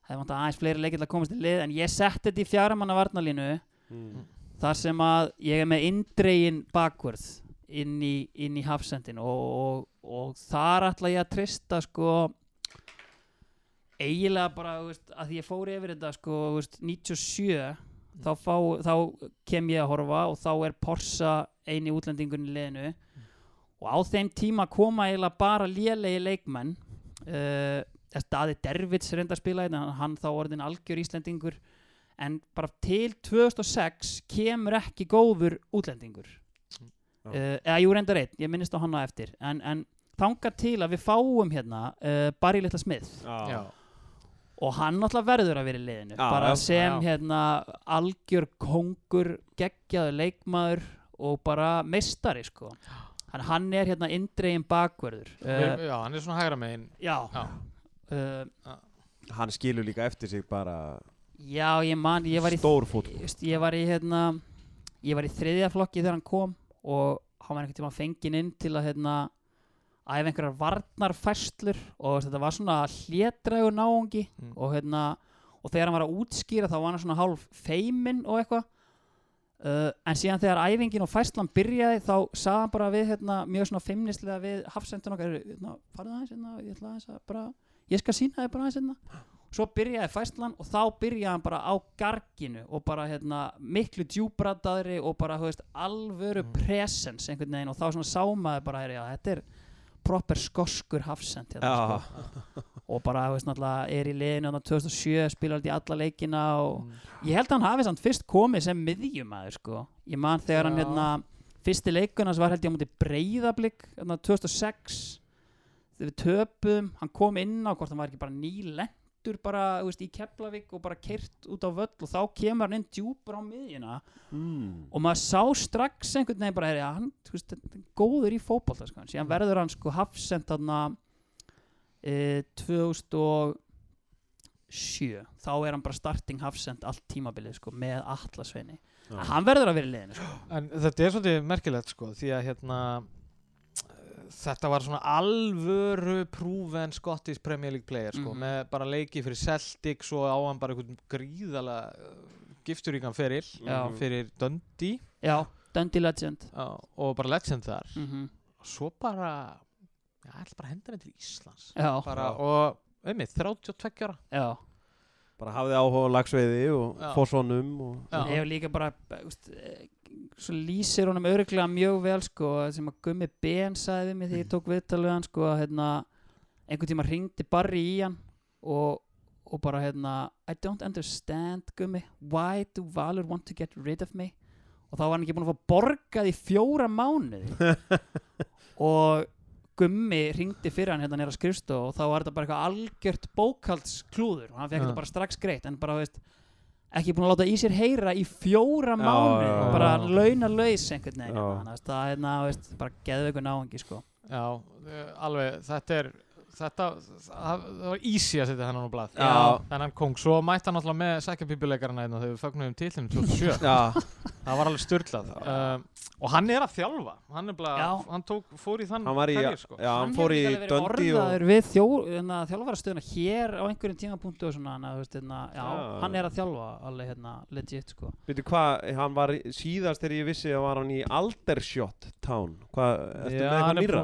[SPEAKER 3] hefði vant aðeins fleiri leikir til að komast í lið en ég setti þetta í fjaramanna varnalínu
[SPEAKER 1] Mm.
[SPEAKER 3] þar sem að ég er með indregin bakvörð inn í, inn í hafsendin og, og, og þar ætla ég að trista sko eiginlega bara veist, að því ég fór yfir þetta sko veist, 97 þá, fá, þá kem ég að horfa og þá er Porsa eini útlendingun í liðinu og á þeim tíma koma eiginlega bara lélegi leikmenn. Uh, Daði Dervits reynda að spila þetta, hann, hann þá orðin algjör Íslendingur. En bara til 2006 kemur ekki góður útlendingur.
[SPEAKER 1] Já.
[SPEAKER 3] uh, eða jú reyndar einn, ég minnist á hann á eftir. En, en þangar til að við fáum hérna uh, Barry Little Smith.
[SPEAKER 1] Já,
[SPEAKER 2] Já.
[SPEAKER 3] og hann náttúrulega verður að vera í liðinu.
[SPEAKER 1] Já,
[SPEAKER 3] bara
[SPEAKER 1] já,
[SPEAKER 3] sem
[SPEAKER 2] já.
[SPEAKER 3] hérna algjör kongur geggjaður leikmaður og bara meistari sko hann, hann er hérna indregin bakverður uh,
[SPEAKER 2] Við- Já, hann er svona hægra megin.
[SPEAKER 3] Já.
[SPEAKER 2] Já.
[SPEAKER 3] uh,
[SPEAKER 1] hann skilur líka eftir sig bara
[SPEAKER 3] já ég man ég var í Ég var í hérna ég var í þriðja flokki þegar hann kom og hann var einhvern tíma fenginn inn til að hérna æfa einhverjar varnarfæslur og þetta var svona hlétrægur náungi
[SPEAKER 2] Mm.
[SPEAKER 3] og hérna og þegar hann var að útskýra þá var hann svona hálf feiminn og eitthvað uh, en síðan þegar æfingin og fæslan byrjaði þá sagði hann bara við hérna mjög svona feimnislega við hafsendun okkar hérna, farðu aðeins hérna, ég ætla aðeins að bara ég skal sína þið bara aðeins hérna svo byrjaði fæslan og þá byrjaði hann bara á garginu og bara hérna miklu djúbradaðri og bara veist alvöru
[SPEAKER 2] Mm.
[SPEAKER 3] presence einhvern veginn og þá svona sámaði bara já, þetta er proper skoskur hafsend hérna, sko. Og bara þú veist náttúrulega er í liðinu þarna 2007 spilar þetta í alla leikina og
[SPEAKER 2] Mm.
[SPEAKER 3] ég held að hann hafi samt fyrst komið sem miðjumæður sko ég man þegar hann hérna fyrsti leikunars var held ég á múti breyðablík hérna 2006 þegar við töpum, hann kom inn á hvort hann var ekki bara nýlendur bara þú veist, í Keflavík og bara keirt út á völl og þá kemur hann inn djúpur á miðjuna
[SPEAKER 1] mm.
[SPEAKER 3] og maður sá strax einhvern veginn bara, heyri, hann, þú veist, er góður í fótbolta sko. síðan verður hann sko hafsend þarna e, 2007 þá er hann bara starting hafsend allt tímabilið sko, með Atlasveini
[SPEAKER 1] Já.
[SPEAKER 3] hann verður að vera í liðinu sko.
[SPEAKER 2] En þetta er svolítið merkilegt sko því að hérna eh, þetta var svona alvöru proven Scottish Premier League player sko
[SPEAKER 3] Mhm.
[SPEAKER 2] með bara leiki fyrir Celtic svo á hann bara einhvern gríðalega eh, gifturíkan feril
[SPEAKER 3] Já.
[SPEAKER 1] Mhm.
[SPEAKER 2] fyrir Dundee
[SPEAKER 3] já, Dundee Legend
[SPEAKER 2] já, og bara legend þar
[SPEAKER 3] mm
[SPEAKER 2] og svo bara ég ætla bara að henda henni til Íslands. Bara, og einmitt, 32 ára.
[SPEAKER 3] Já.
[SPEAKER 1] Bara hafði áhuga á lagsveiði og
[SPEAKER 2] Já.
[SPEAKER 3] ég hef líka bara úst, svo lýsir honum öruglega mjög vel sko, sem að Gummi Ben við mig þegar ég tók viðtal við hann sko, hérna, einhvern tíma ringdi Barry í hann og, og bara hérna I don't understand Gummi why do Valur want to get rid of me? Og þá var hann ekki búin að fá borgað í fjóra mánuði. <laughs> Og Gummi ringdi fyrir hann hérna nýra skrifstof og þá var þetta bara eitthvað algjört bókaldsklúður og hann fekk
[SPEAKER 2] Já.
[SPEAKER 3] þetta bara strax greitt en bara veist ekki búin að láta í sér heyra í fjóra
[SPEAKER 1] já, já.
[SPEAKER 3] bara launalaus einhvern veginn þannig að það er hérna, veist, bara geðu ykkur náungi sko.
[SPEAKER 2] já, eh, alveg, þetta er þetta, það það var easy að setja hennan á blað
[SPEAKER 1] Já.
[SPEAKER 2] þennan kong, svo mætti hann alltaf með sækjabíbuleikarna hérna þegar við fögnum tillinu 2007
[SPEAKER 1] já, <laughs>
[SPEAKER 2] það var alveg styrlað um, og hann er að þjálfa hann, er bara,
[SPEAKER 3] Já.
[SPEAKER 2] hann tók, fór í þann
[SPEAKER 1] hann í
[SPEAKER 2] karriér, sko.
[SPEAKER 1] já, hann fór í
[SPEAKER 3] verið
[SPEAKER 1] og
[SPEAKER 3] við þjó, hérna, þjálfarastöðuna hér á einhverjum tímapunktu hérna, já,
[SPEAKER 1] Já.
[SPEAKER 3] hann er að þjálfa alveg hérna, legit sko.
[SPEAKER 1] veitu hann var síðast þegar ég vissi að var hann í Aldershot Town ertu
[SPEAKER 2] Já, hann, er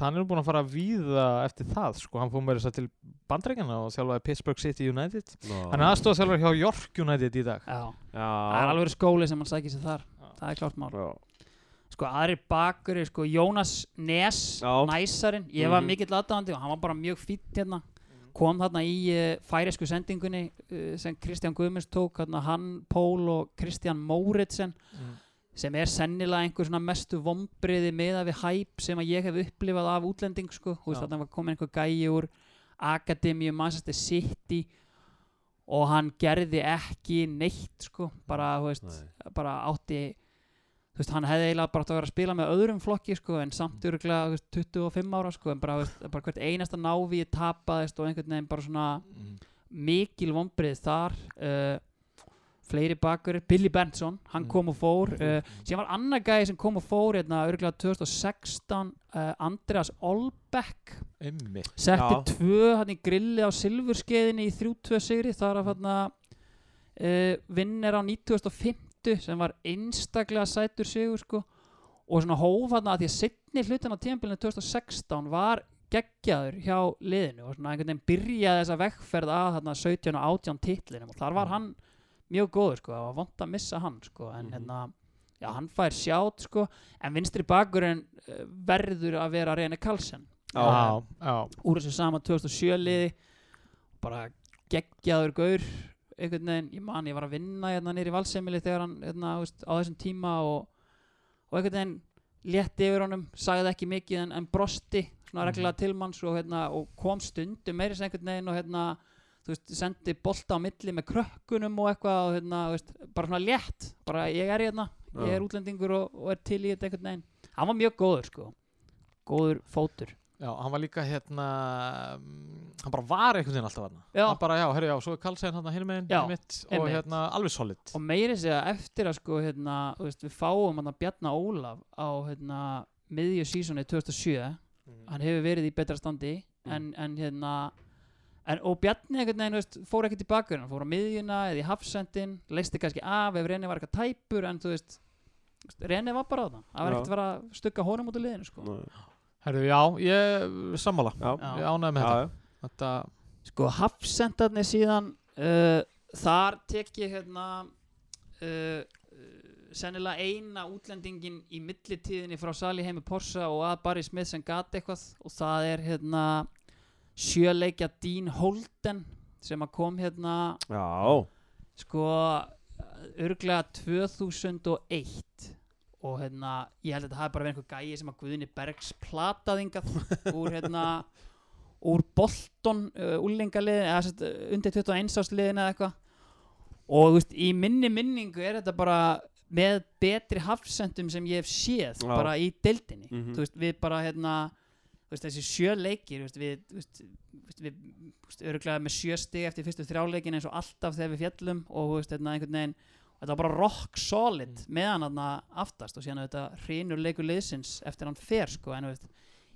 [SPEAKER 2] hann er búin að fara að víða eftir það sko. hann fór með þess að til bandreikana og þjálfaði Pittsburgh City United.
[SPEAKER 1] Nó.
[SPEAKER 2] hann er aðstofað hjá York United í dag.
[SPEAKER 3] Já,
[SPEAKER 1] já,
[SPEAKER 3] það er alveg skóli sem hann sækir sér þar.
[SPEAKER 2] Já.
[SPEAKER 3] það er klárt mál.
[SPEAKER 1] Já,
[SPEAKER 3] sko aðrir bakuri, sko Jónas Nes,
[SPEAKER 1] Já.
[SPEAKER 3] næsarinn. Ég var
[SPEAKER 1] Mhm.
[SPEAKER 3] mikill aðdáðandi og hann var bara mjög fýtt hérna. Kom þarna í uh, færisku sendingunni uh, sem Kristján Guðmunds tók hérna, hann, Pól og Kristján Móritsen sem er sennilega einhver svona mestu vombriði meða við hæp sem að ég hef upplifað af útlending sko, þú veist þarna var komin einhver gæi úr Akademíu Manchester City og hann gerði ekki neitt sko, bara, veist
[SPEAKER 1] Nei.
[SPEAKER 3] bara átti þú veist, hann hefði eiginlega bara átt að vera að spila með öðrum flokki sko, en samt öruglega þú veist, 25 ára sko, en bara, veist, bara hvert einasta návi tapaðist og einhvern veginn bara svona mikil vombrið þar uh, fleiri bakur. Billy Benson, hann
[SPEAKER 2] Mm.
[SPEAKER 3] kom og fór uh, síðan var annar gæði sem kom og fór hérna, örgulega 2016 uh, Andreas Olbeck setti tvö hann í grilli á silfurskeiðinni í 3-2 sigri þar að hann uh, vinnir á 9050 sem var einstaklega sætur sigur sko. Og svona hóf hann að því að sittni hlutin á tímabilinu 2016 var geggjaður hjá liðinu og svona einhvern veginn byrjaði þessa vekkferð að þarna 17 og 18 titlinum og þar var hann mjög góður sko, það var vond að missa hann sko, en
[SPEAKER 1] Mhm.
[SPEAKER 3] hérna já, hann fær sjátt sko, en vinstri bakurinn uh, verður að vera Rene Karlsson
[SPEAKER 1] já,
[SPEAKER 2] já,
[SPEAKER 3] úr þessu sama 2007 liði bara geggjaður gaur einhvern veginn, ég man ég var að vinna hérna nýri valsemili þegar hann hérna, veist, á þessum tíma og, og einhvern veginn létti yfir honum, sagði ekki mikið en, en brosti svona
[SPEAKER 2] Mhm.
[SPEAKER 3] reglulega til manns og, hérna, og kom stundum meiri sem einhvern veginn og hérna, þú veist, sendi bolta á milli með krökkunum og eitthvað og hérna, veist, bara svona létt bara ég er hérna, ég er útlendingur og, og er til í þetta einhvern veginn. Hann var mjög góður sko. Góður fótur.
[SPEAKER 2] Já, hann var líka hérna mm, hann bara var einhvern veginn alltaf hann
[SPEAKER 3] Já.
[SPEAKER 2] hann bara, já, herri, já, svo er Karlsson hann hinn meginn og hérna, alveg solid.
[SPEAKER 3] Og meiri segja eftir að sko hérna, veist, við fáum hann að Bjarna Ólaf á hérna, miðju sísoni 2007 hann hefur verið í betra standi
[SPEAKER 1] Mm.
[SPEAKER 3] en, en hérna en, og Bjarni einhvern veginn veist, fór í bakgrunn hann fór á miðjuna eða í hafsendin leisti kannski af ef Reni var eitthvað tæpur en þú veist Reni var bara á það það var ekkert að vera að stugga honum út úr liðinu sko.
[SPEAKER 1] Nei.
[SPEAKER 2] herri, já, ég sammála
[SPEAKER 1] já,
[SPEAKER 2] ég ánæði með
[SPEAKER 1] já,
[SPEAKER 2] þetta
[SPEAKER 1] já.
[SPEAKER 2] þetta,
[SPEAKER 3] sko hafsendarnir síðan uh, þar tek ég hérna uh, sennilega eina útlendingin í millitíðinni frá Sali heimi Porsa og að Barry Smith sem gati eitthvað og það er hérna sjöleikja Dean Holden sem að kom hérna
[SPEAKER 1] já.
[SPEAKER 3] sko örglega 2001 og hérna ég held að þetta hafi bara verið einhver gæi sem að Guðni Bergs plataðingað <laughs> úr hérna úr Bolton uh, úlingaliðin eða uh, undir 21 ásliðin eða eitthvað og þú veist, í minni minningu er þetta bara með betri hafsendum sem ég hef séð
[SPEAKER 1] Já.
[SPEAKER 3] bara í deildinni
[SPEAKER 1] Mhm.
[SPEAKER 3] þú veist, við bara hérna veist, þessi sjö leikir veist, við, veist, við öruglega með sjö stig eftir fyrstu þrjáleikin eins og alltaf þegar við fjallum og hérna, þetta var bara rock solid meðan hann aftast og síðan þetta hrinur leikur liðsins eftir hann fer sko, en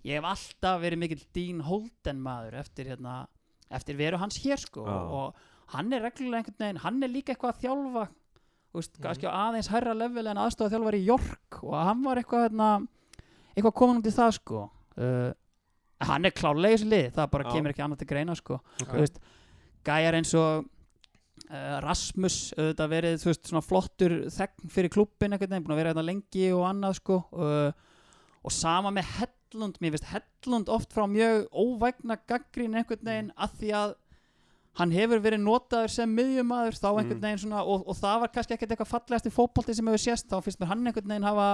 [SPEAKER 3] ég hef alltaf verið mikill Dean Holden maður eftir hérna, eftir veru hans hér sko
[SPEAKER 1] Já.
[SPEAKER 3] og, hann er reglulega einhvern veginn, hann er líka eitthvað að þjálfa á aðeins hærra level en aðstofa þjálfari í York og hann var eitthvað hérna, eitthvað komin út í það sko uh, hann er klárlega í þessu lið það bara kemur ekki annað til greina sko
[SPEAKER 1] Ok.
[SPEAKER 3] þú veist, gæjar eins og uh, Rasmus auðvitað verið veist, svona flottur þegn fyrir klubbin einhvern veginn, búin að vera hérna lengi og annað sko uh, og sama með Hellund, mér finnst Hellund oft frá mjög óvægna gaggrín einhvern veginn að því að hann hefur verið notaður sem miðjumadur þá einhvern
[SPEAKER 1] Mm.
[SPEAKER 3] veginn svona og, og það var kannski ekkert eitthvað fallegast í fótbolti sem hefur sést þá finnst mér hann einhvern veginn hafa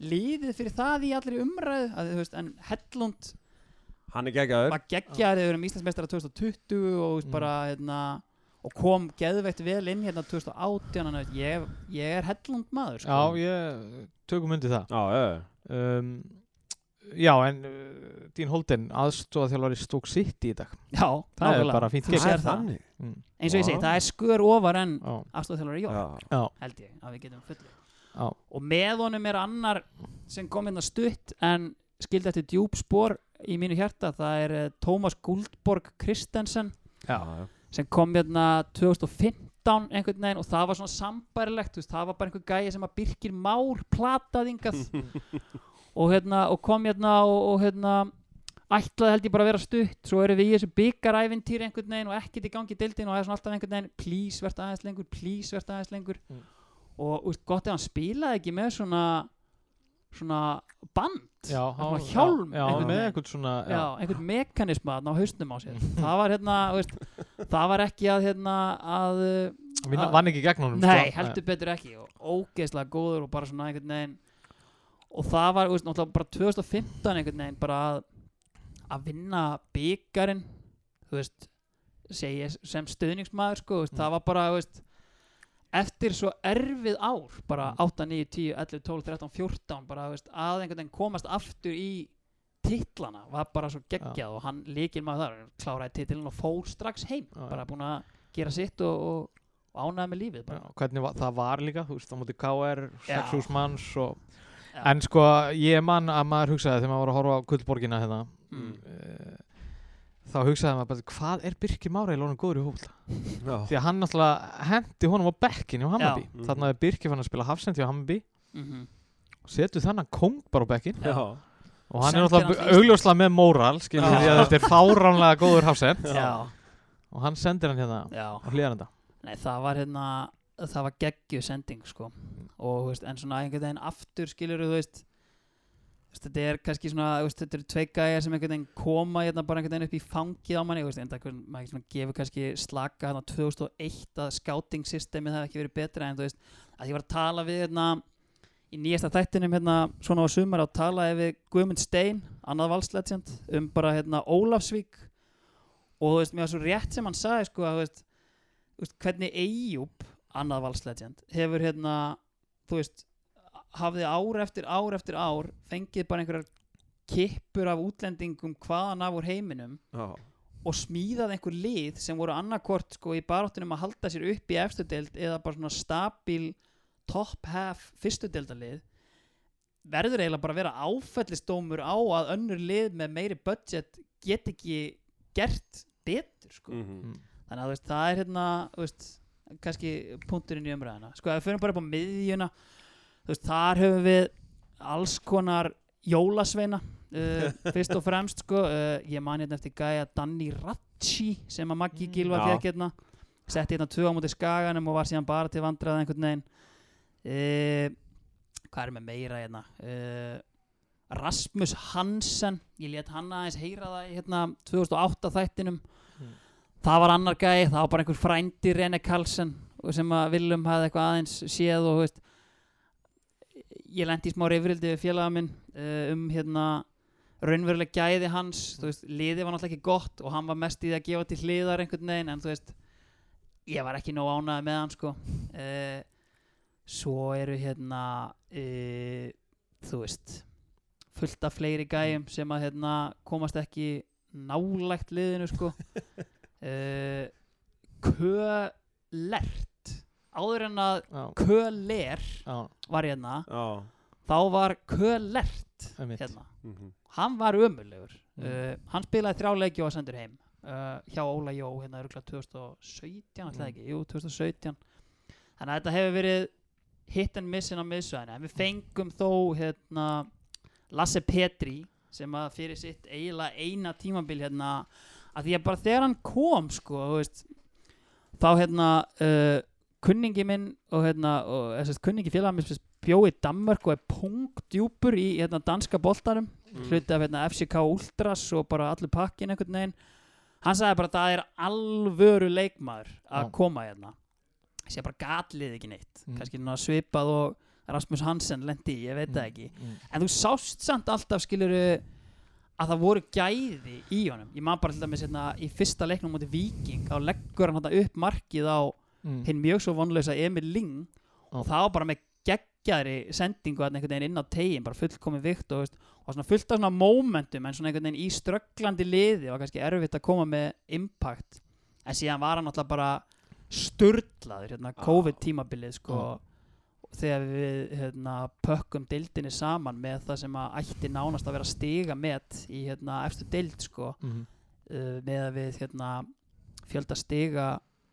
[SPEAKER 3] líðið fyrir það í allir umræðu að, veist, en Hellund
[SPEAKER 1] Hann er geggjaður.
[SPEAKER 3] var geggjaður þegar við erum Íslandsmeistara 2020 og, veist,
[SPEAKER 2] Mm.
[SPEAKER 3] bara, hérna, og kom geðveikt vel inn hérna 2018 þannig að ég, ég er Hellund maður sko.
[SPEAKER 2] Já, ég tökum undir það.
[SPEAKER 1] Já,
[SPEAKER 2] um, Já, en uh, Dín Holden aðstofa þjálfari stók sitt í dag.
[SPEAKER 3] Já,
[SPEAKER 2] Það er bara fínt
[SPEAKER 3] sér
[SPEAKER 1] er
[SPEAKER 3] það.
[SPEAKER 1] þannig.
[SPEAKER 2] Mm.
[SPEAKER 3] eins og ég segi, það er skör ofar en
[SPEAKER 2] Já,
[SPEAKER 3] afstóðþjálfari Jó,
[SPEAKER 1] Já.
[SPEAKER 2] já,
[SPEAKER 3] held ég að við getum fullu
[SPEAKER 2] já,
[SPEAKER 3] og með honum er annar sem kom hérna stutt en skildi eftir djúb spór í mínu hjarta það er uh, Tómas Guldborg Kristensen
[SPEAKER 2] já.
[SPEAKER 1] já.
[SPEAKER 3] sem kom hérna 2015 einhvern veginn og það var svona sambærilegt þú veist, það var bara einhver gæi sem að Birkir Már plataðingað <laughs> og, hérna, og kom hérna og, og hérna ætlaði held ég bara að vera stutt svo erum við í þessu byggaræfintýri einhvern veginn og ekkert í gangi í deildin og það er svona alltaf einhvern veginn please verða aðeins lengur, please verða aðeins lengur
[SPEAKER 2] Mm.
[SPEAKER 3] Og úst, gott ef hann spilaði ekki með svona svona band
[SPEAKER 2] Já,
[SPEAKER 3] Svona
[SPEAKER 2] hann-
[SPEAKER 3] hjálm
[SPEAKER 2] Já,
[SPEAKER 3] einhvern
[SPEAKER 2] með eitthvað svona
[SPEAKER 3] já, einhvern mekanisma á hausnum á sér. <laughs> Það var hérna, veist, það var ekki að hérna að
[SPEAKER 2] Vinna, vann ekki gegn honum
[SPEAKER 3] nei,
[SPEAKER 2] sko.
[SPEAKER 3] heldur betur ekki og ógeðslega góður og bara svona einhvern veginn. Og það var, veist, náttúrulega bara 2015 einhvern veginn bara að að vinna byggarinn þú veist, sem stöðningsmaður, sko, veist,
[SPEAKER 2] Mm.
[SPEAKER 3] það var bara, þú veist eftir svo erfið ár bara
[SPEAKER 2] Mm.
[SPEAKER 3] 8, 9, 10, 11, 12, 13, 14 bara, veist, að einhvern veginn komast aftur í titlana var bara svo geggjað og hann líkil maður þar kláraði titlinn og fór strax heim
[SPEAKER 2] já.
[SPEAKER 3] bara búin að gera sitt og, og, og ánæði með lífið bara.
[SPEAKER 2] hvernig var, það var líka, þú veist, á móti KR,
[SPEAKER 3] Já.
[SPEAKER 2] 6 manns og, en sko, ég man að maður hugsaði þegar maður var að horfa á Guldborgina hérna,
[SPEAKER 3] Mm.
[SPEAKER 2] Þá hugsaði maður bara, hvað er Birkir Mára í lónum góður í hófla?
[SPEAKER 1] Já.
[SPEAKER 2] Því að hann náttúrulega hendi honum á bekkin hjá Hammarby,
[SPEAKER 1] Já.
[SPEAKER 2] þarna er Birkir fann að spila hafsend hjá Hammarby
[SPEAKER 3] Mhm.
[SPEAKER 2] og setur þennan kong bara á bekkin
[SPEAKER 3] Já.
[SPEAKER 1] Já.
[SPEAKER 2] og hann
[SPEAKER 3] Sendir
[SPEAKER 2] er náttúrulega
[SPEAKER 3] hann
[SPEAKER 2] augljóslega með móral, skilur
[SPEAKER 3] Já.
[SPEAKER 2] því að þetta er fáránlega góður hafsend og hann sendir hann hérna
[SPEAKER 3] já.
[SPEAKER 2] á hlýðanenda.
[SPEAKER 3] Nei, það var hérna það var geggju sending sko og veist, en svona einhvern veginn aftur veist þú veist, þetta er kannski svona, þetta eru tvei gæjar sem einhvern veginn koma hérna bara einhvern veginn upp í fangið á manni, en það gefur kannski slaka hérna 2001 að scouting systemið það ekki verið betra en þú veist, að ég var að tala við hérna í nýjasta þættinum hérna svona á sumar og talaði við Guðmund Stein annað valslegend um bara hérna Ólafsvík. Og þú veist, mér var svo rétt sem hann sagði sko að þú veist hvernig Eyjúb annað valslegend hefur hérna þú veist, hafði ár eftir ár eftir ár fengið bara einhverjar kippur af útlendingum hvaðan af úr heiminum
[SPEAKER 1] Já.
[SPEAKER 3] og smíðað einhver lið sem voru annarkort sko í baráttunum að halda sér upp í efstu deild eða bara svona stabil top half fyrstu deildalið verður eiginlega bara að vera áfællistómur á að önnur lið með meiri budget get ekki gert betur sko
[SPEAKER 1] Mhm.
[SPEAKER 3] þannig að veist, það er hérna veist, kannski punkturinn í umræðina sko, ef við fyrir bara upp á miðjuna veist, þar höfum við alls konar jólasveina uh, <laughs> fyrst og fremst sko, uh, ég man hérna eftir gæja Danny Ratchi sem að Maggi
[SPEAKER 2] Mm.
[SPEAKER 3] Gilvar fekk hérna setti hérna tvö á móti skaganum og var síðan bara til vandrað einhvern veginn uh, hvað er með meira hérna uh, Rasmus Hansen ég let hann aðeins heyra það hérna 2008 þættinum
[SPEAKER 2] Mm.
[SPEAKER 3] það var annar gæi, það var bara einhver frændi Rene Karlsson sem að Willum hafði eitthvað aðeins séð og veist ég lendi í smá reyfrildi við félaga minn uh, um hérna raunveruleg gæði hans þú veist, liðið var náttúrulega ekki gott og hann var mest í því að gefa til hliðar einhvern veginn en þú veist, ég var ekki nóg ánæði með hann sko. Uh, svo eru hérna uh, þú veist fullt af fleiri gæjum sem að hérna komast ekki nálægt liðinu sko. <laughs> Uh, Kölert áður en að Köler var hérna
[SPEAKER 1] Já.
[SPEAKER 3] þá var Kölert hérna
[SPEAKER 1] Mhm.
[SPEAKER 3] hann var ömulegur
[SPEAKER 2] Mm.
[SPEAKER 3] uh, hann spilaði þrjá leiki og sendur heim uh, hjá Óla Jó hérna örugglega 2017 ætlaði
[SPEAKER 2] Mm.
[SPEAKER 3] ekki, jú 2017 þannig að þetta hefur verið hit and miss inn á miðsvæðinu en við fengum þó hérna, Lasse Petri sem að fyrir sitt eiginlega eina tímabil hérna, að því að bara þegar hann kom sko, veist, þá hérna uh, kunningi minn og hérna, og þess að kunningi félag mér bjóð í Danmörk og er punktjúpur í hérna, danska boltanum
[SPEAKER 1] Mm.
[SPEAKER 3] hluti af hérna, FCK Ultras og bara allur pakkin einhvern veginn hann sagði bara að það er alvöru leikmaður að
[SPEAKER 2] Já.
[SPEAKER 3] koma hérna sé bara gatlið ekki neitt
[SPEAKER 2] Mm.
[SPEAKER 3] kannski svipað og Rasmus Hansen lendi í, ég veit það ekki
[SPEAKER 2] Mm.
[SPEAKER 3] en þú sást samt alltaf skiluru að það voru gæði í honum ég man bara til dæmis hérna í fyrsta leiknum mútið Viking þá leggur hann upp markið á
[SPEAKER 2] Mm.
[SPEAKER 3] hinn mjög svo vonlösa Emil Ling
[SPEAKER 2] Já.
[SPEAKER 3] og það var bara með geggjari sendingu einhvern veginn inn á tegin bara fullkomin vikt og, og svona fullt af svona momentum en svona einhvern veginn í strögglandi liði var kannski erfitt að koma með impact en síðan var hann alltaf bara sturlaður hérna COVID tímabilið sko þegar við hérna, pökkum deildinni saman með það sem að ætti nánast að vera stiga með í hérna, eftir deild sko
[SPEAKER 2] Mhm.
[SPEAKER 3] uh, með að við hérna, fjölda stiga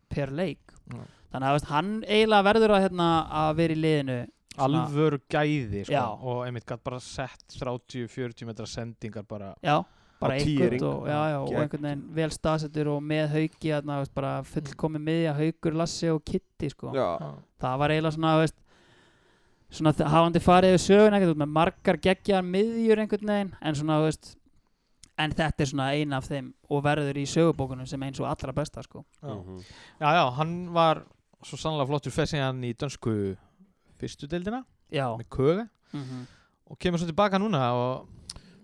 [SPEAKER 3] per leik
[SPEAKER 2] Já.
[SPEAKER 3] þannig að veist, hann eiginlega verður að, hérna, að vera í liðinu svona-
[SPEAKER 2] alvöru gæði sko. Og einmitt gætt bara sett 30-40 metra sendingar bara
[SPEAKER 3] já, bara einhvern og, já, já, og einhvern veginn vel staðsettur og með hauki hérna, veist, bara fullkomi miðja haukur, Lassi og Kitty sko. Það var eiginlega svona veist, svona hafandi farið yfir sögun ekkert með margar geggjar miðjur einhvern veginn en svona veist, en þetta er svona ein af þeim og verður í sögubókunum sem eins og allra besta sko.
[SPEAKER 2] Já.
[SPEAKER 1] Mhm.
[SPEAKER 2] já, já, hann var svo sannlega flottur fyrir síðan í dönsku fyrstu deildina
[SPEAKER 3] já,
[SPEAKER 2] með köga
[SPEAKER 3] mm
[SPEAKER 2] og kemur svo tilbaka núna og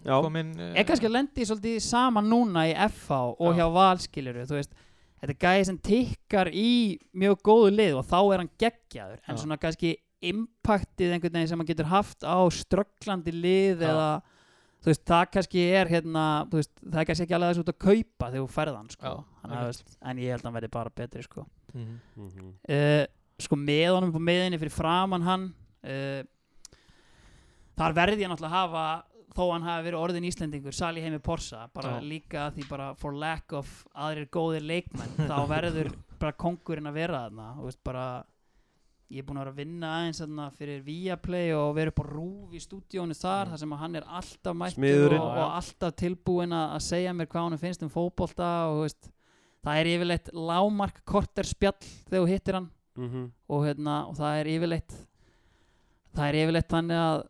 [SPEAKER 2] komin
[SPEAKER 3] er kannski að lendi svolítið saman núna í FH og
[SPEAKER 2] Já.
[SPEAKER 3] hjá Valskiluru þú veist, þetta er gæði sem tikkar í mjög góðu lið og þá er hann geggjaður en
[SPEAKER 2] Já.
[SPEAKER 3] svona kannski impactið einhvern veginn sem hann getur haft á strögglandi lið
[SPEAKER 2] Já.
[SPEAKER 3] eða þú veist, það kannski er hérna, þú veist, það er kannski ekki alveg þessu út að kaupa þegar þú ferð hann sko.
[SPEAKER 2] Já,
[SPEAKER 3] Þannig, að, veist, en ég held að hann verði bara betri sko.
[SPEAKER 2] Mhm.
[SPEAKER 1] Mhm.
[SPEAKER 3] uh, sko með honum på meðinni fyrir framann hann uh, þar verði ég náttúrulega að hafa þó hann hafi verið orðin Íslendingur Sali heimi Porsa, bara
[SPEAKER 2] Já.
[SPEAKER 3] líka því bara for lack of aðrir góðir leikmenn þá verður <laughs> bara kongurinn að vera þarna og veist bara ég er búinn að vera að vinna aðeins þarna fyrir Viaplay og vera upp á rúf í stúdíónu þar,
[SPEAKER 2] Mm.
[SPEAKER 3] þar sem hann er alltaf mættur og, og alltaf tilbúinn að segja mér hvað hann finnst um fótbolta og veist, það er yfirleitt lámark korter spjall þegar þú hittir hann
[SPEAKER 1] Mhm.
[SPEAKER 3] og, hérna, og það er yfirleitt það er yfirleitt þannig að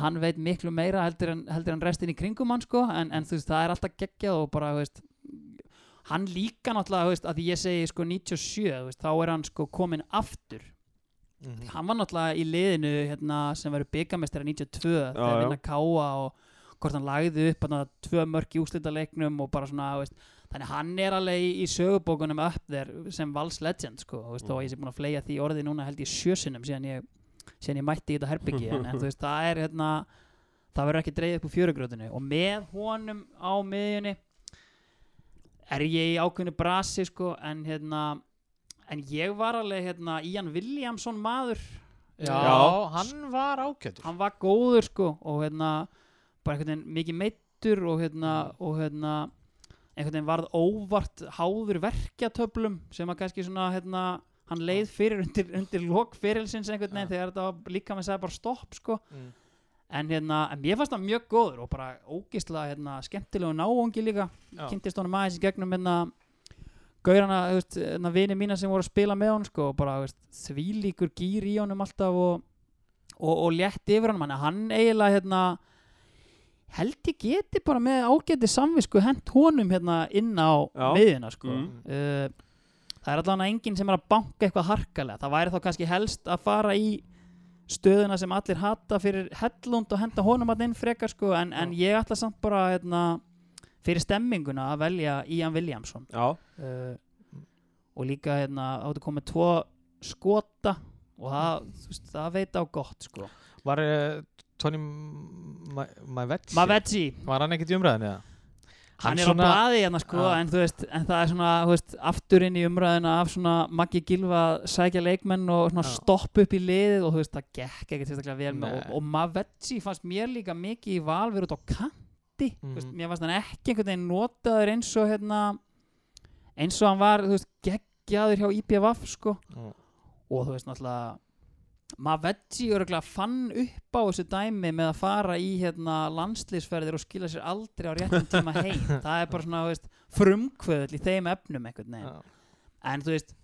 [SPEAKER 3] hann veit miklu meira heldur en, heldur en restin í kringum hann sko en, en þú veist það er alltaf geggjað og bara veist, hann líka náttúrulega veist, að ég segi sko 97 þú veist, þá er hann sko komin aftur
[SPEAKER 2] Mhm.
[SPEAKER 3] hann var náttúrulega í liðinu hérna, sem verður byggamestari 92 þegar
[SPEAKER 1] já.
[SPEAKER 3] vinna káa og hvort hann lagði upp hann tvö mörk í úslitaleiknum og bara svona veist, þannig að hann er alveg í, í sögubókunum upp þér sem Vals legend sko, veist,
[SPEAKER 1] Mm.
[SPEAKER 3] og ég sé búin að fleia því orði núna held ég sjösunum síðan ég, síðan ég mætti í þetta herbyggi en, en <laughs> veist það er hérna það verður ekki dreigð upp úr fjörugröðinu og með honum á miðjunni er ég í ákveðinu brasi sko en hérna en ég var alveg hérna Ian Williamson maður
[SPEAKER 2] Já,
[SPEAKER 1] Já.
[SPEAKER 2] hann var ágætur
[SPEAKER 3] hann var góður sko og hérna bara einhvern veginn mikið meittur og hérna og hérna einhvern veginn varð óvart háður verkjatöflum sem að kannski svona hérna hann leið fyrir undir, undir lok fyrirlsins einhvern veginn
[SPEAKER 2] Já.
[SPEAKER 3] þegar þetta líka með sagði bara stopp sko
[SPEAKER 2] Mm.
[SPEAKER 3] en hérna en mér fannst það mjög góður og bara ógislega hérna skemmtilegu náungi líka
[SPEAKER 2] Já.
[SPEAKER 3] kynntist honum aðeins í gegnum hérna gaurana, þú veist, hérna vini mína sem voru að spila með honum sko og bara, veist, þvílíkur gýr í honum alltaf og, og, og létt yfir hann hann eiginlega hérna held ég geti bara með ágæti samvisku hent honum hérna inn á
[SPEAKER 1] Já.
[SPEAKER 3] miðina sko
[SPEAKER 1] Mm.
[SPEAKER 3] uh, það er allavega enginn sem er að banka eitthvað harkalega, það væri þá kannski helst að fara í stöðuna sem allir hata fyrir hellund og henda honum að inn frekar sko en, en ég ætla samt bara hérna, fyrir stemminguna að velja Ian Williamson. Uh, og líka hérna áttu komið tvo skota og það, veist, það veit á gott sko.
[SPEAKER 2] Var uh, Tony Mavetsi
[SPEAKER 3] Mavetsi,
[SPEAKER 2] Var hann ekkert í umræðinu
[SPEAKER 3] hann,
[SPEAKER 2] Hann
[SPEAKER 3] er
[SPEAKER 2] svona-
[SPEAKER 3] á blaði hérna sko
[SPEAKER 2] Já.
[SPEAKER 3] en veist, en það er svona veist, aftur inn í umræðina af svona Maggi Gilva sækja leikmenn og
[SPEAKER 2] Já.
[SPEAKER 3] stopp upp í liðið og það gekk ekkert sérstaklega vel og, og Mavetsi fannst mér líka mikið í val verið út á kanti mm veist, mér fannst hann ekki einhvern veginn notaður eins og hérna eins og hann var, veist, geggjaður hjá IPVF sko
[SPEAKER 2] Já.
[SPEAKER 3] og þú veist náttúrulega Mavedji örgulega fann upp á þessu dæmi með að fara í hérna, landslýsferðir og skila sér aldrei á réttum tíma heim <laughs> það er bara svona frumkvöðl í þeim efnum einhvern veginn
[SPEAKER 2] Já.
[SPEAKER 3] en þú veist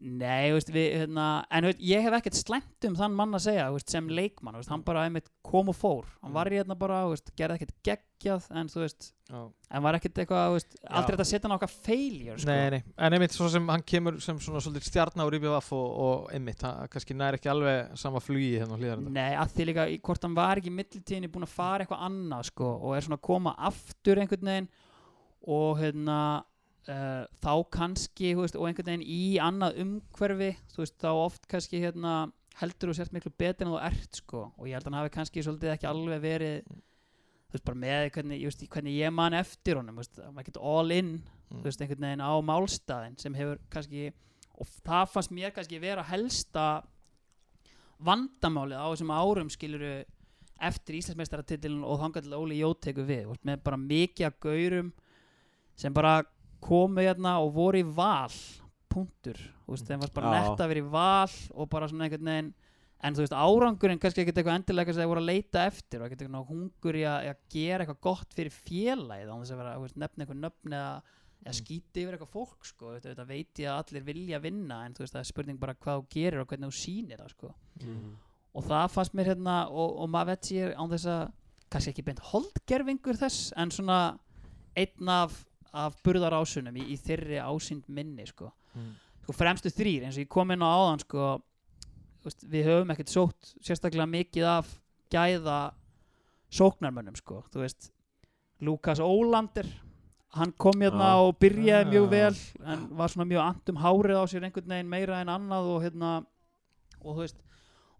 [SPEAKER 3] nei, veist, við, hérna, en veist, ég hef ekkert slæmt um þann mann að segja veist, sem leikmann, þú veist, hann bara einmitt kom og fór. Hann var í hérna bara, gerði ekkert geggjað en þú veist,
[SPEAKER 2] Já.
[SPEAKER 3] en var ekkert eitthvað aldrei að setja okkar failure sko.
[SPEAKER 2] Nei, nei, en einmitt svo sem hann kemur sem svona svolítið stjarnar úr IBVF og, og einmitt, hann kannski næri ekki alveg sama flugi hérna á hlýðarenda
[SPEAKER 3] Nei, að því líka, í- hvort hann var ekki í millitíðinni búin að fara eitthvað annað sko, og er svona að koma aftur einhvern veginn og hérna uh, þá kannski veist, og einhvern veginn í annað umhverfi veist, þá oft kannski hérna, heldur þú sért miklu betur en þú ert sko, og ég held að hann hafi kannski svolítið ekki alveg verið þú veist, bara með hvernig, ég, veist, hvernig ég man eftir honum var ekkert all in
[SPEAKER 2] Mm.
[SPEAKER 3] einhvern veginn á málstæðin sem hefur kannski, og það fannst mér kannski vera helsta vandamálið á þessum árum skiluru eftir Íslandsmeistaratitilin og þangar til að Óli Jó tekur við, með bara mikið af gaurum sem bara komu hérna og voru í val punktur, þú veist, þeim varst bara
[SPEAKER 1] Já.
[SPEAKER 3] nett að vera í val og bara svona einhvern veginn en þú veist, árangurinn kannski ekkert eitthvað endilega sem þeir voru að leita eftir og ekkert eitthvað hungur í að, í að gera eitthvað gott fyrir félagið án þess að vera, þú veist, nefna eitthvað nöfn eða, eða
[SPEAKER 2] Mm.
[SPEAKER 3] skýti yfir eitthvað fólk sko, þetta, þetta veit ég að allir vilja vinna en þú veist, það er spurning bara hvað þú gerir og hvernig þú sýnir það sko og það fannst mér hérna og, og maður veit sér án þess að kannski ekki beint holdgerfingur þess en svona einn af, af burðarásunum í, í þeirri ásýnd minni sko.
[SPEAKER 2] Mm.
[SPEAKER 3] sko fremstu þrýr eins og ég kom inn á áðan sko, veist, við höfum ekkert sótt sérstaklega mikið af gæða sóknarmönnum sko, þú veist Lukas Ólander hann kom hérna
[SPEAKER 1] Já.
[SPEAKER 3] og byrjaði mjög vel en var svona mjög andum hárið á sér einhvern veginn meira en annað og hérna og þú veist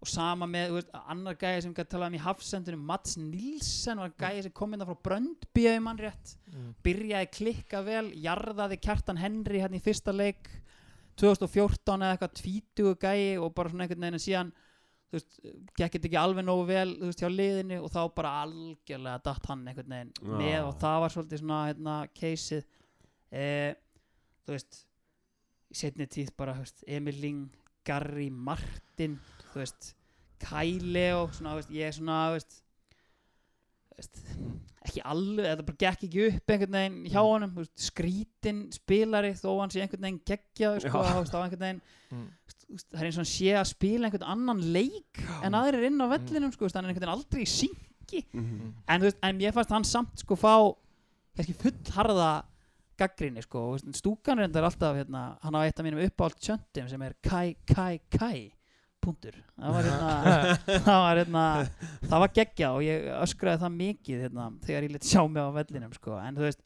[SPEAKER 3] og sama með, veist, annar gæði sem gæti talað um í hafsendunum, Mats Nilsen var gæði sem kom hérna frá Bröndby ef ég mann rétt,
[SPEAKER 2] Mm.
[SPEAKER 3] byrjaði klikka vel jarðaði Kjartan Henry hérna í fyrsta leik 2014 eða eitthvað tvítugu gæi og bara svona einhvern veginn síðan þú veist, gekk þetta ekki alveg nógu vel þú veist, hjá liðinu og þá bara algjörlega datt hann einhvern veginn
[SPEAKER 1] Já.
[SPEAKER 3] með og það var svolítið svona hérna keysið eh, þú veist í setni tíð bara, þú veist, Emil Ling Garri Martin þú veist, Kæle og svona, veist, ég er svona, veist veist, ekki alveg, þetta bara gekk ekki upp einhvern veginn hjá
[SPEAKER 2] Mm.
[SPEAKER 3] honum, veist, skrítin spilari þó hann sé einhvern veginn geggjaður sko,
[SPEAKER 1] Já.
[SPEAKER 3] á einhvern veginn
[SPEAKER 2] Mm.
[SPEAKER 3] það er eins og hann sé að spila einhvern annan leik en aðrir inn á vellinum sko, hann er einhvern veginn aldrei í syngi
[SPEAKER 1] Mhm.
[SPEAKER 3] en, þú veist, en ég fannst hann samt sko fá kannski fullharða gaggrinni sko, stúkan reyndar alltaf hérna, hann á eitt af mínum uppáhald tjöndum sem er Kai Kai Kai punktur. Það var <laughs> hérna, það var hérna það var geggja og ég öskraði það mikið hérna, þegar ég lit sjá mig á vellinum sko, en þú veist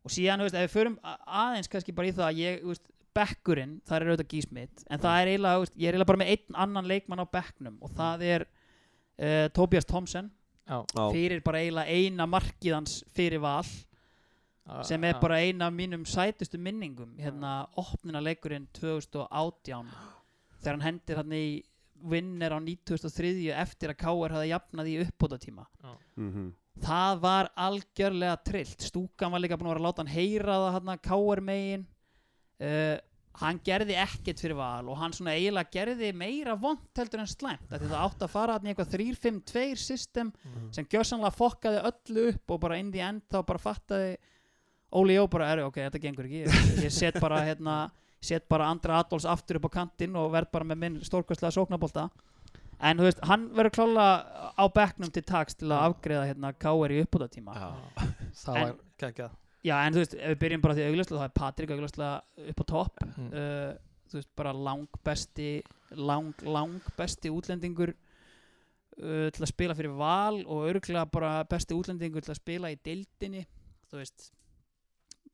[SPEAKER 3] og síðan, þú veist, ef við förum aðeins kannski bara í það að ég, þú veist, bekkurinn það er auðvitað gísmitt, en það er eiginlega veist, ég er eiginlega bara með einn annan leikmann á bekknum og það er uh, Tobias Thompson
[SPEAKER 2] Já.
[SPEAKER 3] Fyrir bara eiginlega eina markið hans fyrir val sem er bara eina af mínum sætustu minningum hérna opnina leikurinn 2018 þegar hann hendir hann í vinner á 2003 eftir að K.R. hafði jafnað í uppbótatíma
[SPEAKER 1] Mhm.
[SPEAKER 3] það var algjörlega trillt stúkan var líka búin að vera að láta hann heyra það hann að K.R. megin uh, hann gerði ekkert fyrir val og hann svona eiginlega gerði meira vond heldur en slæmt það átti að fara hann í eitthvað 3-5-2 system
[SPEAKER 2] Mm.
[SPEAKER 3] sem gjössanlega fokkaði öllu upp og bara in the end þá bara fattaði Óli Jó bara, ok, þetta gengur ekki ég, ég set bara hérna set bara Andra Adolfs aftur upp á kantinn og verð bara með minn stórkvæslega sóknabólta en þú veist, hann verður klála á bekknum til taks til að afgreða hérna K.R. í uppbútatíma <laughs>
[SPEAKER 2] það
[SPEAKER 3] En-
[SPEAKER 2] var geggjað.
[SPEAKER 3] Já, en þú veist, ef við byrjum bara því augljóslega þá er Patrik augljóslega upp á topp.
[SPEAKER 2] Mm.
[SPEAKER 3] uh, þú veist, bara lang besti lang, lang besti útlendingur uh, til að spila fyrir val og örgulega bara besti útlendingur til að spila í deildinni. Þú veist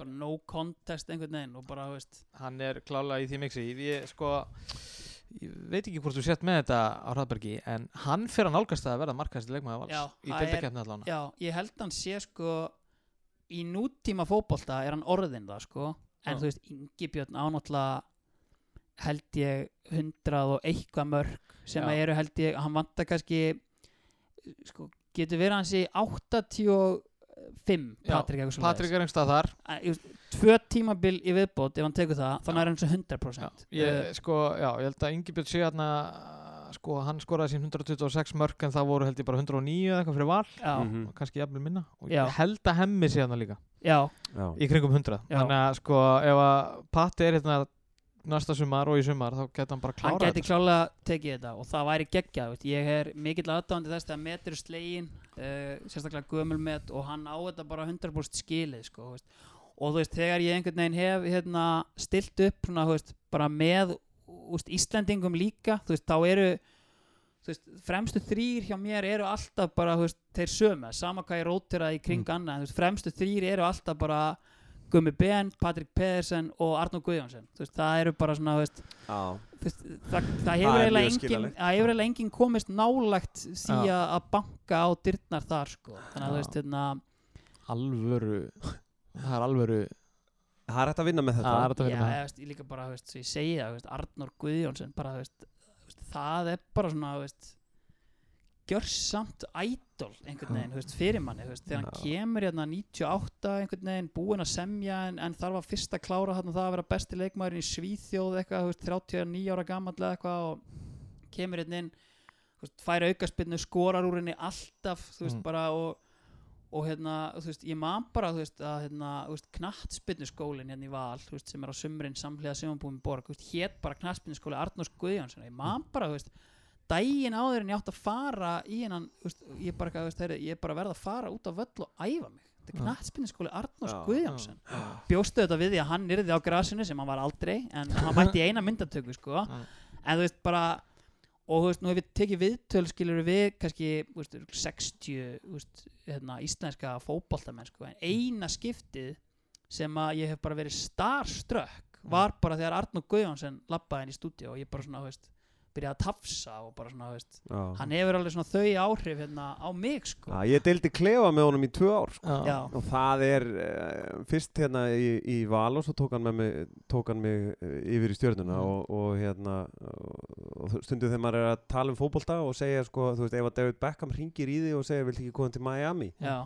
[SPEAKER 3] bara no contest einhvern veginn og bara, veist
[SPEAKER 2] Hann er klála í því mixi ég, sko, ég veit ekki hvort þú sett með þetta á Hraðbergi en hann fyrir að nálgast að verða markast í leikmaða
[SPEAKER 3] vals
[SPEAKER 2] í deildakefni allan
[SPEAKER 3] Já, ég held hann sé sko í nútíma fókbólta er hann orðin það sko en
[SPEAKER 2] já.
[SPEAKER 3] þú veist, Ingi Björn ánáttúrulega held ég hundrað og eitthvað mörg sem
[SPEAKER 2] já.
[SPEAKER 3] að eru held ég, hann vantar kannski sko, getur verið hans í 80 og 5
[SPEAKER 2] Patrik er einhverstað þar.
[SPEAKER 3] Tvö tímabil í viðbót ef hann tegur það, þannig er hann svo 100%
[SPEAKER 2] já.
[SPEAKER 3] Ég,
[SPEAKER 2] sko, já, ég held að Ingi Björn sé hérna sko, hann skoraði sín 126 mörg en það voru held ég bara 109 eða eitthvað fyrir val.
[SPEAKER 1] Mm
[SPEAKER 2] -hmm. kannski jafnvel minna. Og
[SPEAKER 3] já.
[SPEAKER 2] ég held að hemmi sé hérna líka. Í kringum 100 þannig að sko, ef að Patti er hérna næsta sumar og í sumar þá geta hann bara
[SPEAKER 3] hann
[SPEAKER 2] klára
[SPEAKER 3] gæti klálega tekið þetta og það væri geggjað, veist. ég er mikill aðdáðandi þess að met eru slegin uh, sérstaklega gömulmet og hann á þetta bara 100% skilið sko, veist. og þú veist, þegar ég einhvern veginn hef hérna, stilt upp svona, veist, bara með úst, Íslendingum líka veist, þá eru veist, fremstu þrýr hjá mér eru alltaf bara veist, þeir sömu, sama hvað ég rótiraði í kring annað, þú veist, fremstu þrýr eru alltaf bara Gummi Ben, Patrik Pedersen og Arnó Guðjónsson. Veist, það eru bara svona veist, veist, það, það hefur eiginlega engin, eiginlega engin komist nálægt því að að banka á dyrnar þar sko. þannig að þú veist hérna,
[SPEAKER 2] alvöru það er alvöru
[SPEAKER 1] Það er hægt að vinna með þetta.
[SPEAKER 2] það er þetta
[SPEAKER 3] já,
[SPEAKER 2] að vera
[SPEAKER 3] ég, veist, ég líka bara þú veist, Arnór Guðjónsson bara, það er bara svona þú veist, ædol einhvern veginn, veist, fyrir manni veist, þegar hann kemur hérna 98 einhvern veginn, búinn að semja en, en þarf að fyrst að klára þarna það að vera besti leikmaður í Svíþjóð eitthvað, veist, 39 ára gamall eða eitthvað og kemur hérna inn fær aukaspinnu, skorar úr henni alltaf, þú veist,
[SPEAKER 2] Mm.
[SPEAKER 3] bara og og hérna, þú veist, ég man bara þú veist, að hérna, þú veist, knattspinnu skólinn hérna í Val, þú veist, sem er á sumrin samhliða sjónbúin borg, þú veist, hétt bara knattspinnu skóli Arnórs Guðjónsson, ég man bara, þú veist daginn áður en ég átt að fara í hennan, ég bara, er bara verð að fara út á völl og æfa mig þetta er
[SPEAKER 2] Já.
[SPEAKER 3] knattspinnu skóli Arnórs
[SPEAKER 1] Já.
[SPEAKER 3] Guðjónsson bjóstu þetta við því að hann yrði á grasinu sem hann var aldrei, en hann <laughs> mætti í eina myndatöku, sko,
[SPEAKER 2] Já.
[SPEAKER 3] en þú veist, bara og þú veist, nú hef við tekið viðtöl skilur við kannski þú veist, 60 þú veist, hérna, íslenska fótboltamenn sko, en eina skiptið sem að ég hef bara verið starstruck var bara þegar Arnur Guðjónsson lappaði inn í stúdíu og ég bara svona, þú veist byrjaði að tafsa og bara svona, veist
[SPEAKER 1] Já.
[SPEAKER 3] hann hefur alveg svona þau áhrif hérna á mig sko
[SPEAKER 1] Já, ég deildi klefa með honum í tvö ár sko.
[SPEAKER 3] Já.
[SPEAKER 1] og það er uh, fyrst hérna í, í Val og svo tók hann, með mig, tók hann mig uh, yfir í stjörnuna
[SPEAKER 2] Mm.
[SPEAKER 1] og, og hérna og, og stundu þegar maður er að tala um fótbolta og segja sko, þú veist, ef að David Beckham ringir í því og segir, viltu ekki koma til Miami
[SPEAKER 3] já,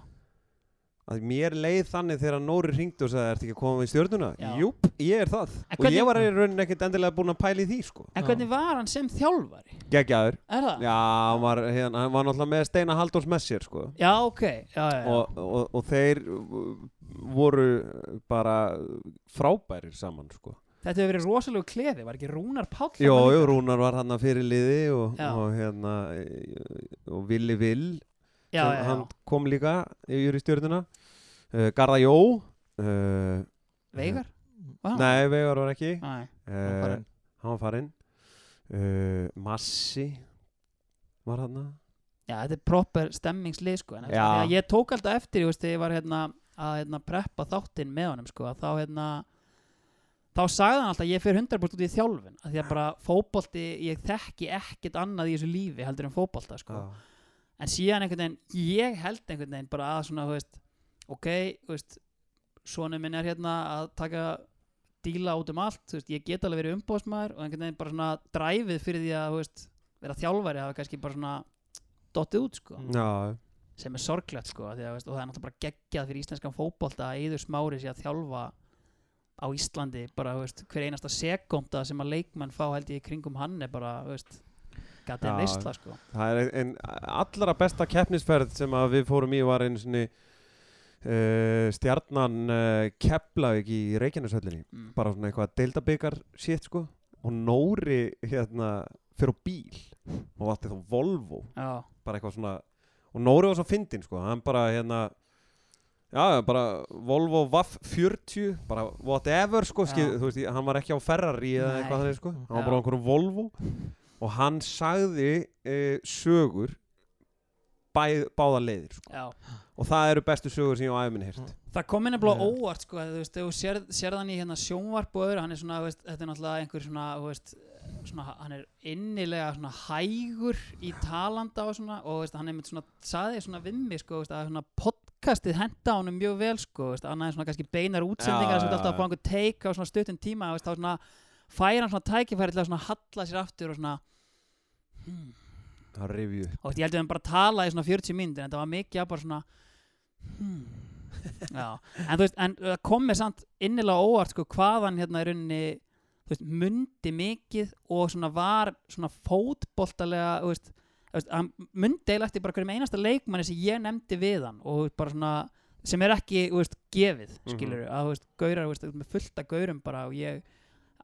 [SPEAKER 1] að mér leið þannig þegar Nóri ringdi og sagði, ertu ekki að koma í stjörnuna?
[SPEAKER 3] Já.
[SPEAKER 1] Júp, ég er það
[SPEAKER 3] En
[SPEAKER 1] og
[SPEAKER 3] hvernig-
[SPEAKER 1] ég var í rauninni ekkert endilega búinn að pæla í því sko.
[SPEAKER 3] en hvernig var hann sem þjálfari?
[SPEAKER 1] Geggjaður,
[SPEAKER 3] Er það?
[SPEAKER 1] já, hann var, hérna, hann var náttúrulega með Steina Halldórs með sér sko.
[SPEAKER 3] Já, ok, já, já, já.
[SPEAKER 1] og, og, og þeir voru bara frábærir saman sko.
[SPEAKER 3] Þetta hefur verið rosalegu klefi, var ekki Rúnar Páll
[SPEAKER 1] Jó, jú? Rúnar var hann að fyrir liði og, og hérna og Willi Vill
[SPEAKER 3] já, já, já.
[SPEAKER 1] hann kom líka yfir í stjórnuna uh, Garða Jó uh,
[SPEAKER 3] Veigar? Var hann?
[SPEAKER 1] Nei, Veigar var ekki
[SPEAKER 3] Nei.
[SPEAKER 1] Hann var farinn Massi var hann
[SPEAKER 3] Já, þetta er proper stemmingslið sko en að ég tók alltaf eftir ég veist, þegar ég var hérna, að hérna, preppa þáttinn með honum sko, að þá hérna þá sagði hann alltaf ég fyrir 100% út í þjálfin að því að bara fótbolti, ég þekki ekkert annað í þessu lífi heldur en fótbolta sko. en síðan einhvern veginn ég held einhvern veginn bara að svona þú veist, ok, svona minn er hérna að taka díla út um allt, veist, ég get alveg verið umbóðsmaður og einhvern veginn bara svona dræfið fyrir því að veist, vera þjálfari hafa kannski bara svona dottið út sko.
[SPEAKER 1] Já,
[SPEAKER 3] sem er sorglegt sko að, veist, og það er náttúrulega bara geggjað fyrir íslenskan fótbolta að Eiður Smári sé að þjálfa á Íslandi bara hver einasta sekúnda sem að leikmenn fá held ég kringum hann er bara þú veist, veistla sko.
[SPEAKER 1] Það er einn allra besta keppnisferð sem við fórum í var einu sinni uh, stjarnan uh, Keflavík í Reykjaneshöllinni
[SPEAKER 3] mm.
[SPEAKER 1] bara svona eitthvað deildabikar shit sko og Nóri hérna fyrir bíl og vatti þá Volvo
[SPEAKER 3] já,
[SPEAKER 1] bara eitthvað svona og Nóri var svo fyndinn sko hann bara hérna já bara Volvo Vaff 40 bara whatever sko
[SPEAKER 3] Já.
[SPEAKER 1] skil, þú veist hann var ekki á Ferrari eða
[SPEAKER 3] Nei.
[SPEAKER 1] eitthvað þannig sko hann var
[SPEAKER 3] Já.
[SPEAKER 1] bara á einhverjum Volvo og hann sagði uh, sögur bæ, báða leiðir sko. og það eru bestu sögur sem ég á æfinni hýrt
[SPEAKER 3] það kom inn nefnilega
[SPEAKER 2] Já.
[SPEAKER 3] óvart sko þú veist, þú sér, sér hann í hérna sjónvarp og öðru hann er svona, veist, þetta er náttúrulega einhver svona, veist, svona hann er innilega svona hægur í talanda og svona og veist, hann er með svona, saði svona við mig sko, að svona podcastið henda honum mjög vel sko, annað er svona kannski beinar útsendingar sem þetta alltaf að fá einhver take á svona stuttum tíma þá svona fær hann svona tækifæri til að svona halla sér aftur og svona hmm,
[SPEAKER 1] það review
[SPEAKER 3] og ég held að við bara talað í svona 40 mínútur en það var mikið að bara svona hmm, en þú veist, en það kom mér samt innilega óvart sko hvaðan hérna í rauninni þú veist, mundi mikið og svona var svona fótboltalega þú veist, hann mundi eiginlega eftir bara hverjum einasta leikmanni sem ég nefndi við hann og bara svona sem er ekki, þú veist, gefið
[SPEAKER 1] Mhm.
[SPEAKER 3] skilur að þú veist, gaurar, þú veist, með fullt af gaurum bara og ég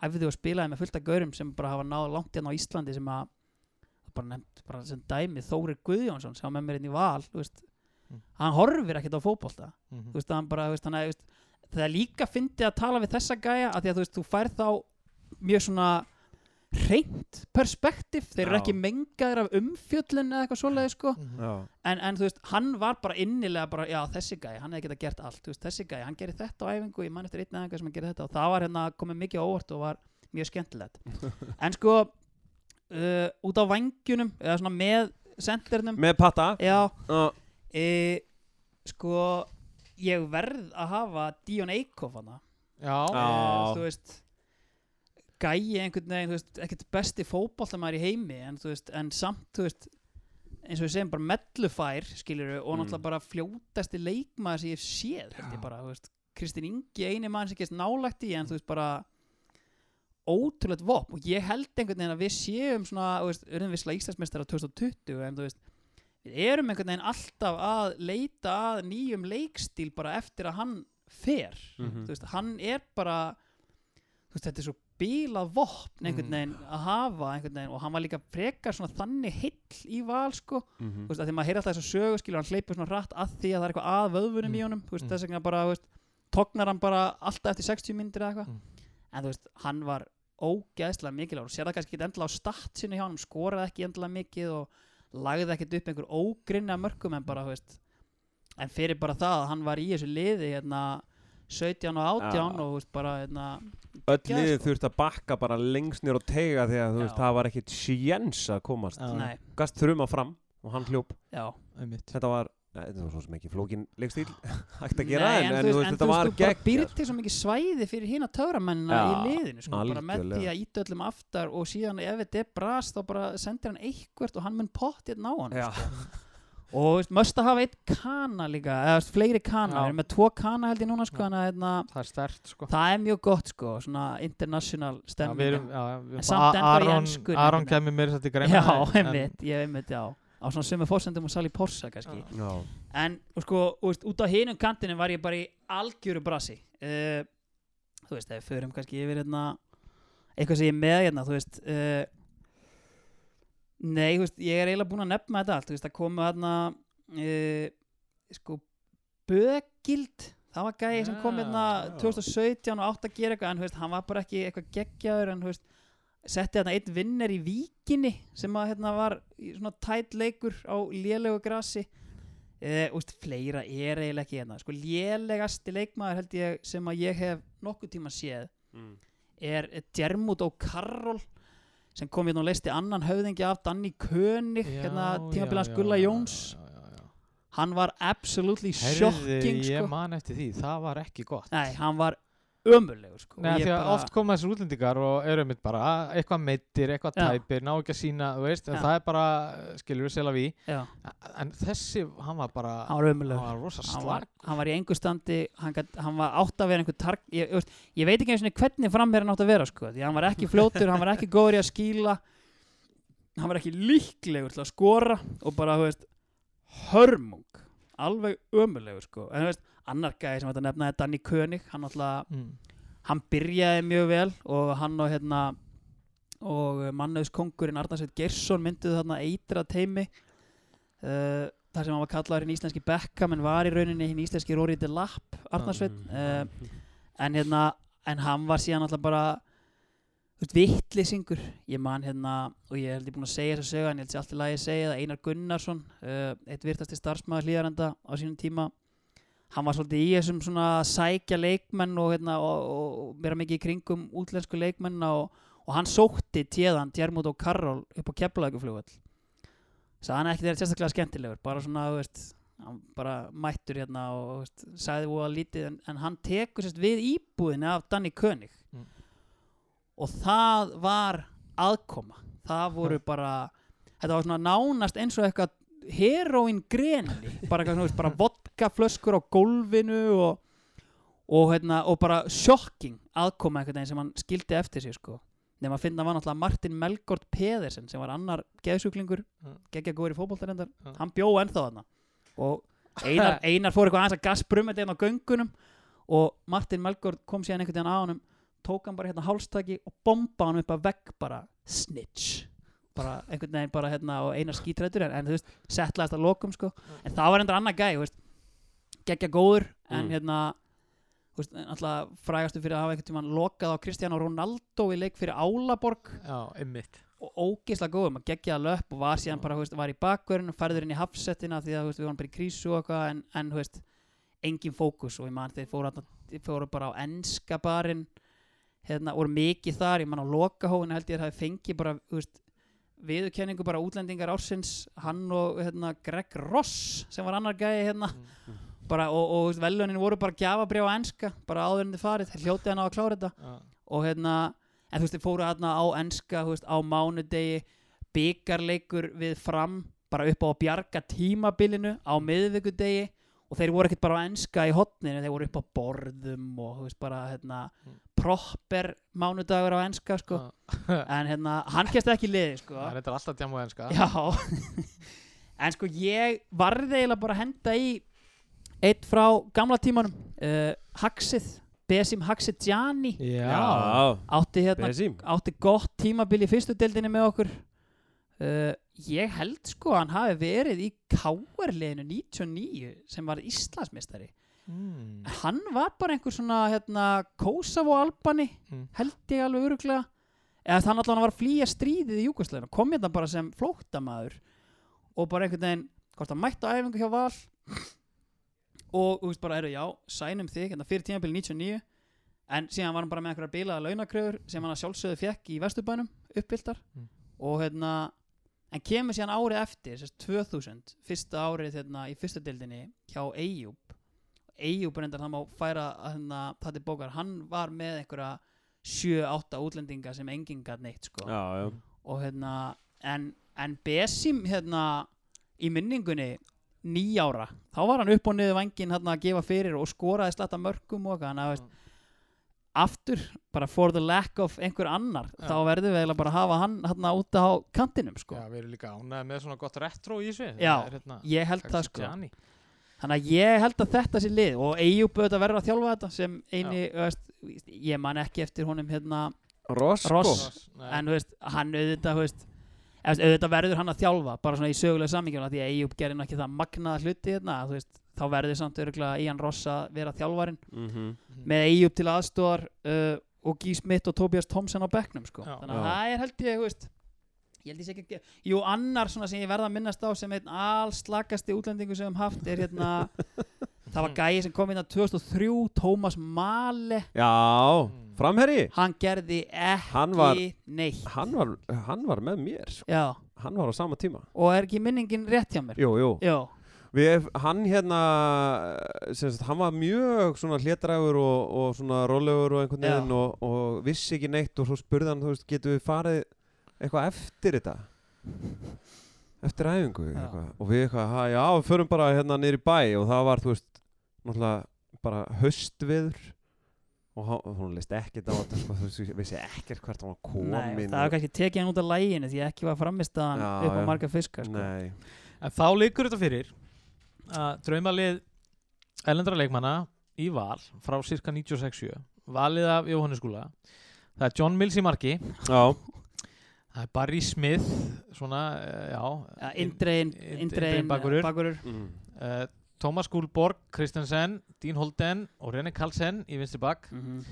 [SPEAKER 3] æfði og spilaði með fullt af gaurum sem bara hafa náð langt hérna á Íslandi sem að bara nefnt, bara sem dæmi Þórir Guðjónsson sem var með mér inn í val, veist.
[SPEAKER 2] Mm.
[SPEAKER 3] hann horfir ekkert á fótbolta.
[SPEAKER 2] Mhm.
[SPEAKER 3] þú veist, bara, veist, hann það er líka fyndið að tala við þessa gæja að því að þú veist, þú færð þá mjög svona reynt perspektíf, þeir eru ekki mengaðir af umfjöllun eða eitthvað svoleiði sko.
[SPEAKER 2] Mhm.
[SPEAKER 3] En, en þú veist, hann var bara innilega bara, já, þessi gæja, hann hefði getað gert allt veist, þessi gæja, hann gerir þetta á æfingu ég man eftir einn æfingu sem hann gerir þetta og það var hérna komið mikið óvart og var mjög skemmtilegt. <laughs> En sko uh, út á vangjunum, eða svona með sendernum,
[SPEAKER 1] með patta?
[SPEAKER 3] Já.
[SPEAKER 1] Já,
[SPEAKER 3] e, sko ég verð að hafa Dion Eikhoff hana.
[SPEAKER 2] Já,
[SPEAKER 1] Já.
[SPEAKER 3] þú veist gæi einhvern veginn, þú veist, ekkert besti fótboltamæður í heimi en þú veist, en samt, þú veist eins og við segjum bara mellufær skilur og
[SPEAKER 1] Mm.
[SPEAKER 3] náttúrulega bara fljótasti leikmaður sem ég séð, bara, þú veist. Kristín Ingi eini maður sem gerst nálægt í en þú veist bara ótrúlegt vopn og ég held einhvern veginn að við séum svona, þú veist, erum við slag Íslandsmeistara 2020 en þú veist við erum einhvern veginn alltaf að leita að nýjum leikstíl bara eftir að hann fer
[SPEAKER 1] Mhm.
[SPEAKER 3] þú veist, hann er bara þú veist, þetta er svo bílað vopn einhvern
[SPEAKER 2] Mm.
[SPEAKER 3] veginn að hafa einhvern veginn og hann var líka frekar svona þannig heill í val sko,
[SPEAKER 1] mhm.
[SPEAKER 3] þú veist, að því maður heyr alltaf þessu sögu skilur, hann hleypur svona rætt að því að það er eitthvað að vöðvunum í
[SPEAKER 2] Mm.
[SPEAKER 3] honum, þú veist,
[SPEAKER 2] Mm.
[SPEAKER 3] þess vegna bara, þú veist tognar hann bara alltaf eftir 60 myndir eða eitthvað
[SPEAKER 2] Mm.
[SPEAKER 3] en þú veist, hann var ógeðslega mikilvægur. Og sér það kannski ekki endilega á statsinu hjá hann skoraði ekki endilega mikið og lagði ekkert upp einhver ógrinna mörkum en bara, veist en fyrir bara það að hann var í þessu liði hérna 17 og 18
[SPEAKER 1] Já.
[SPEAKER 3] og veist bara hérna,
[SPEAKER 1] Öll liðið
[SPEAKER 3] sko.
[SPEAKER 1] þurft að bakka bara lengst nýr og teiga því að veist, það var ekkit sjens að komast. Gast þrjuma fram og hann hljóp. Þetta var, þetta var svo sem ekki flókin leikstíl <laughs> hægt að gera
[SPEAKER 3] Nei,
[SPEAKER 1] en, en,
[SPEAKER 3] þú
[SPEAKER 1] þú
[SPEAKER 3] veist,
[SPEAKER 1] veist,
[SPEAKER 3] en
[SPEAKER 1] þetta
[SPEAKER 3] þú
[SPEAKER 1] var
[SPEAKER 3] veist, þú bara
[SPEAKER 1] gegn
[SPEAKER 3] býr til svo mikið svæði fyrir hína töframennina í
[SPEAKER 1] Já,
[SPEAKER 3] liðinu sko, bara með því að íta öllum aftar og síðan ef þetta er brast þá bara sendir hann eitthvert og hann mun pottið ná hann
[SPEAKER 1] Já,
[SPEAKER 3] og þú veist, möst að hafa eitt kana líka eða þú veist, fleiri kana, við erum með tvo kana held ég núna sko, þannig að hérna,
[SPEAKER 2] Það er stert sko.
[SPEAKER 3] það er mjög gott sko, svona international
[SPEAKER 2] við
[SPEAKER 3] En samt ennþá í
[SPEAKER 2] Aron,
[SPEAKER 3] á svona sömu fórsendum og Sali Porsa kannski.
[SPEAKER 2] Já,
[SPEAKER 3] en sko, veist, út á hinum kantinu var ég bara í algjöru brasi. Uh, þú veist, ef við förum kannski yfir hérna eitthvað sem ég er með hérna, þú veist uh, nei, þú veist, ég er eiginlega búinn að nefna þetta allt, þú veist, það komu hérna uh, sko Bögild það var gæði sem kom hérna
[SPEAKER 2] Já.
[SPEAKER 3] 2017 og átt að gera eitthvað en þú veist, hann var bara ekki eitthvað geggjaður en þú veist, setti hérna einn vinner í víkinni sem að hérna var svona tætt leikur á lélegu grasi uh, úst, fleira er eiginlega ekki hérna sko lélegasti leikmaður held ég sem að ég hef nokkuð tíma séð
[SPEAKER 1] mm.
[SPEAKER 3] er Djermut og Karol sem kom hérna og leisti annan höfðingi af Danny König hérna tímabilans Gulla Jóns
[SPEAKER 2] já, já, já.
[SPEAKER 3] hann var absolutely shocking
[SPEAKER 2] ég
[SPEAKER 3] sko.
[SPEAKER 2] man eftir því, það var ekki gott
[SPEAKER 3] nei, hann var ömurlegur sko.
[SPEAKER 2] Nei, því að
[SPEAKER 3] bara-
[SPEAKER 2] oft koma þessir útlendingar og eru einmitt bara "Ah, eitthvað meittir, eitthvað
[SPEAKER 3] Já.
[SPEAKER 2] tæpir, ná ekki að sína, þú veist, en
[SPEAKER 3] Já.
[SPEAKER 2] það er bara, skilur við sela við, en þessi, hann var bara,
[SPEAKER 3] hann var ömurlegur
[SPEAKER 2] hann var rosa
[SPEAKER 3] hann
[SPEAKER 2] slag.
[SPEAKER 3] var, hann var í engu standi hann, hann var átt að vera einhver targ ég, ég, ég veit ekki eins og hvernig framherrin átt að vera sko, því hann var ekki fljótur, hann var ekki góður í að skýla hann var ekki líklegur til að skora og bara, þú veist hörmung, alveg ömurlegur sko, en þú veist, annar gæði sem þetta nefnaði Danny König, hann alltaf
[SPEAKER 2] Mm.
[SPEAKER 3] hann byrjaði mjög vel og hann og hérna og mannauðskongurinn Arnarsveit Geirsson mynduðu þarna eitra teimi uh, þar sem hann var kallaður hinn íslenski Beckham en var í rauninni hinn íslenski Rory de Lapp Arnarsveit uh, en hérna en hann var síðan alltaf bara vittlisingur ég man hérna, og ég held ég búin að segja þess að segja en ég held sér alltaf að segja það, Einar Gunnarsson uh, eitt virtasti starfsmæður hlýðarenda á sínum tíma hann var svolítið í þessum svona sækja leikmenn og, hérna, og, og, vera mikið í kringum útlensku leikmenn og, og hann sótti téðan Djermut og Karol upp á Keflavíkuflugvöll þess að hann ekki þeirra sérstaklega skemmtilegur bara svona, þú veist hann bara mættur hérna og þú veist, sagði voða lítið en, en hann tekur sérst við íbúðinni af Danny König.
[SPEAKER 2] Mm.
[SPEAKER 3] og það var aðkoma. Það voru bara þetta var svona nánast eins og eitthvað heroin greni bara, þú veist, bara vodka <laughs> vodka flöskur á gólfinu og, og, hérna, og bara shocking aðkoma einhvern veginn sem hann skildi eftir sig sko. nema að finna var náttúrulega Martin Melgård Pedersen sem var annar geðsjúklingur
[SPEAKER 2] Mm.
[SPEAKER 3] geggja góður í fótboltarendar
[SPEAKER 2] Mm.
[SPEAKER 3] hann bjó ennþá þarna og Einar, <laughs> Einar fór eitthvað aðeins að gasbrum þetta á göngunum og Martin Melgård kom síðan einhvern veginn á honum tók hann bara hérna hálstaki og bomba hann upp að vegg bara snitch bara einhvern veginn bara hérna og Einar skítrættur en, en þú veist, settlaðist að lokum sko en það var endur annað gæ, þú veist geggja góður, en
[SPEAKER 1] Mm.
[SPEAKER 3] hérna alltaf frægastu fyrir að hafa einhvern tímann lokað á Cristiano Ronaldo í leik fyrir Álaborg.
[SPEAKER 2] Já, einmitt.
[SPEAKER 3] Og ógeðslega góður, maður geggjaði löp og var síðan bara, þú veist, var í bakverðin og færður inn í hafsettina því að, þú veist, við varum bara í krísu og eitthvað en, en, þú veist, engin fókus. Og ég man þeir fóru, þeir fóru bara á enska barinn hérna, voru mikið þar, ég man á lokahóðinu held ég að það hafi fengið bara, þú veist viðurkenningu bara útlendingar ársins hann og hérna, Greg Ross sem var annar gæði hérna.
[SPEAKER 2] Mm.
[SPEAKER 3] Bara, og, og velunin voru bara gjafabrjá á enska, bara áður en þið farið þeir hljótið hann á að klára þetta
[SPEAKER 2] Já.
[SPEAKER 3] og hérna, en þú veist, þeir fóru hérna á enska, þú veist, á mánudegi byggarleikur við fram bara upp á að bjarga tímabilinu á miðvikudegi og þeir voru ekkert bara á enska í hotninu, þeir voru upp á borðum og þú veist, bara hérna
[SPEAKER 2] Mm.
[SPEAKER 3] proper mánudagur á enska, sko
[SPEAKER 2] Já. <laughs>
[SPEAKER 3] en hérna, hann kemst ekki liði, sko
[SPEAKER 2] Það þetta alltaf tjáma enska
[SPEAKER 3] Já <laughs> En sko ég varði eiginlega bara að henda í eitt frá gamla tímanum uh, Haxið, Besim Haxidjani
[SPEAKER 2] Já,
[SPEAKER 3] átti hérna
[SPEAKER 1] Besim.
[SPEAKER 3] átti gott tímabil í fyrstu deildinni með okkur. Uh, ég held sko að hann hafi verið í Káarleginu 99 sem var Íslandsmeistari.
[SPEAKER 2] Mm.
[SPEAKER 3] hann var bara einhver svona hérna, Kosovo-albani
[SPEAKER 2] Mm.
[SPEAKER 3] held ég alveg öruglega eða þannig að hann var að flýja stríðið í Júkoslæðinu kom hérna bara sem flóttamaður og bara einhvern veginn hvort hann mætti á æfingu hjá Val og þú veist bara, eru já, sænum þig hérna fyrir tímabili 99 en síðan var hann bara með einhverja bilaða launakröfur sem hann sjálfsögðu fekk í Vesturbænum uppbyltar.
[SPEAKER 2] Mm.
[SPEAKER 3] og hérna en kemur síðan árið eftir sérst 2000, fyrsta árið hérna, í fyrsta deildinni hjá Eyjúb Eyjúb reyndar það má færa að hérna, það til bókar, hann var með einhverja 7-8 útlendinga sem enginn gæt neitt sko.
[SPEAKER 1] Já, já.
[SPEAKER 3] Og hérna en, en Besim hérna í minningunni nýjára, þá var hann upp og niður vangin hérna að gefa fyrir og skoraði slatta mörgum og þannig að veist, aftur, bara for the lack of einhver annar,
[SPEAKER 2] Já.
[SPEAKER 3] þá verðum við eiginlega bara að hafa hann hérna út á kantinum sko.
[SPEAKER 2] Já, við erum líka ánægði með svona gott retro í þessu
[SPEAKER 3] Já,
[SPEAKER 2] er hérna
[SPEAKER 3] ég held það sko
[SPEAKER 2] Gianni.
[SPEAKER 3] þannig að ég held að þetta sé lið og Eyjúb auðvitað verður að þjálfa þetta sem eini, veist, ég man ekki eftir honum hérna
[SPEAKER 1] Ross,
[SPEAKER 3] en veist, hann auðvitað veist, auðvitað verður hann að þjálfa bara svona í sögulega samingjum því að Eyjúb gerir nú ekki það magnaða hluti hérna, veist, þá verður samt örgulega Ian Ross að vera þjálfarin
[SPEAKER 1] Mhm.
[SPEAKER 2] Mhm.
[SPEAKER 3] með Eyjúb til aðstóðar uh, og Guy Smith og Tobias Thompson á bekknum sko. Þannig að
[SPEAKER 1] Já.
[SPEAKER 3] það er held ég, veist ég held ég sé ekki ekki, jú annar sem ég verða að minnast á sem einn allslagasti útlendingu sem við höfum haft er hérna <laughs> það var gæi sem kom hérna 2003 Thomas Male
[SPEAKER 1] Já,
[SPEAKER 2] Mm.
[SPEAKER 1] framherri
[SPEAKER 3] hann gerði ekki
[SPEAKER 1] Hann var-
[SPEAKER 3] neitt.
[SPEAKER 1] hann var, hann var með mér sko.
[SPEAKER 3] Já,
[SPEAKER 1] Hann var á sama tíma.
[SPEAKER 3] Og er ekki minningin rétt hjá mér?
[SPEAKER 1] Jú, jú.
[SPEAKER 3] Já,
[SPEAKER 1] Við, hann hérna sem sagt, hann var mjög svona hlétrægur og, og svona rólegur og einhvern
[SPEAKER 3] Já.
[SPEAKER 1] veginn og, og vissi ekki neitt og svo spurði hann, þú veist, getur við farið eitthvað eftir þetta? Eftir æfingu
[SPEAKER 3] Já.
[SPEAKER 1] eitthvað. og við eitthvað, ha, já, við förum bara hérna niður í bæ. Og það var, þú veist, náttúrulega bara höstviður og hún leist ekkert á þetta sko, þú veist, ekkert hvert hann var komin
[SPEAKER 3] nei, það var kannski tekið hann út af læginu því ekki var framist að hann
[SPEAKER 1] Já,
[SPEAKER 3] upp á marga fiskar sko.
[SPEAKER 2] En þá liggur þetta fyrir að draumalið ellendra leikmanna í val frá cirka 96 valið af Jóhannes Skúla það er John Mills í marki.
[SPEAKER 1] Já,
[SPEAKER 2] það er Barry Smith svona, eh, já
[SPEAKER 3] ja, Indrein,
[SPEAKER 2] bakvörður
[SPEAKER 1] mm.
[SPEAKER 2] uh, Thomas Gulborg, Kristensen Dean Holden og René Karlsen í vinstri bak
[SPEAKER 3] mm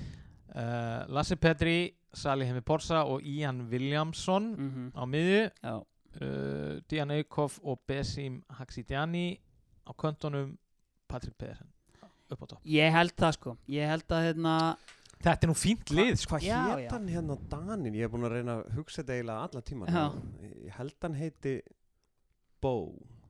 [SPEAKER 2] uh, Lasse Petri, Sali Hemi Porsa og Ian Williamson
[SPEAKER 3] -hmm.
[SPEAKER 2] á miðju
[SPEAKER 3] Já,
[SPEAKER 2] uh, Dian Eikhoff og Besim Haxidjani á köntunum Patrik Pedersen upp á topp
[SPEAKER 3] ég held það sko Ég held að hérna
[SPEAKER 2] Þetta er nú fínt lið sko.
[SPEAKER 1] Hvað
[SPEAKER 3] Já,
[SPEAKER 1] hét
[SPEAKER 3] já.
[SPEAKER 1] hann hérna Danin? Ég er búinn að reyna að hugsa þetta eiginlega alla tíma. Ég held hann heiti Bo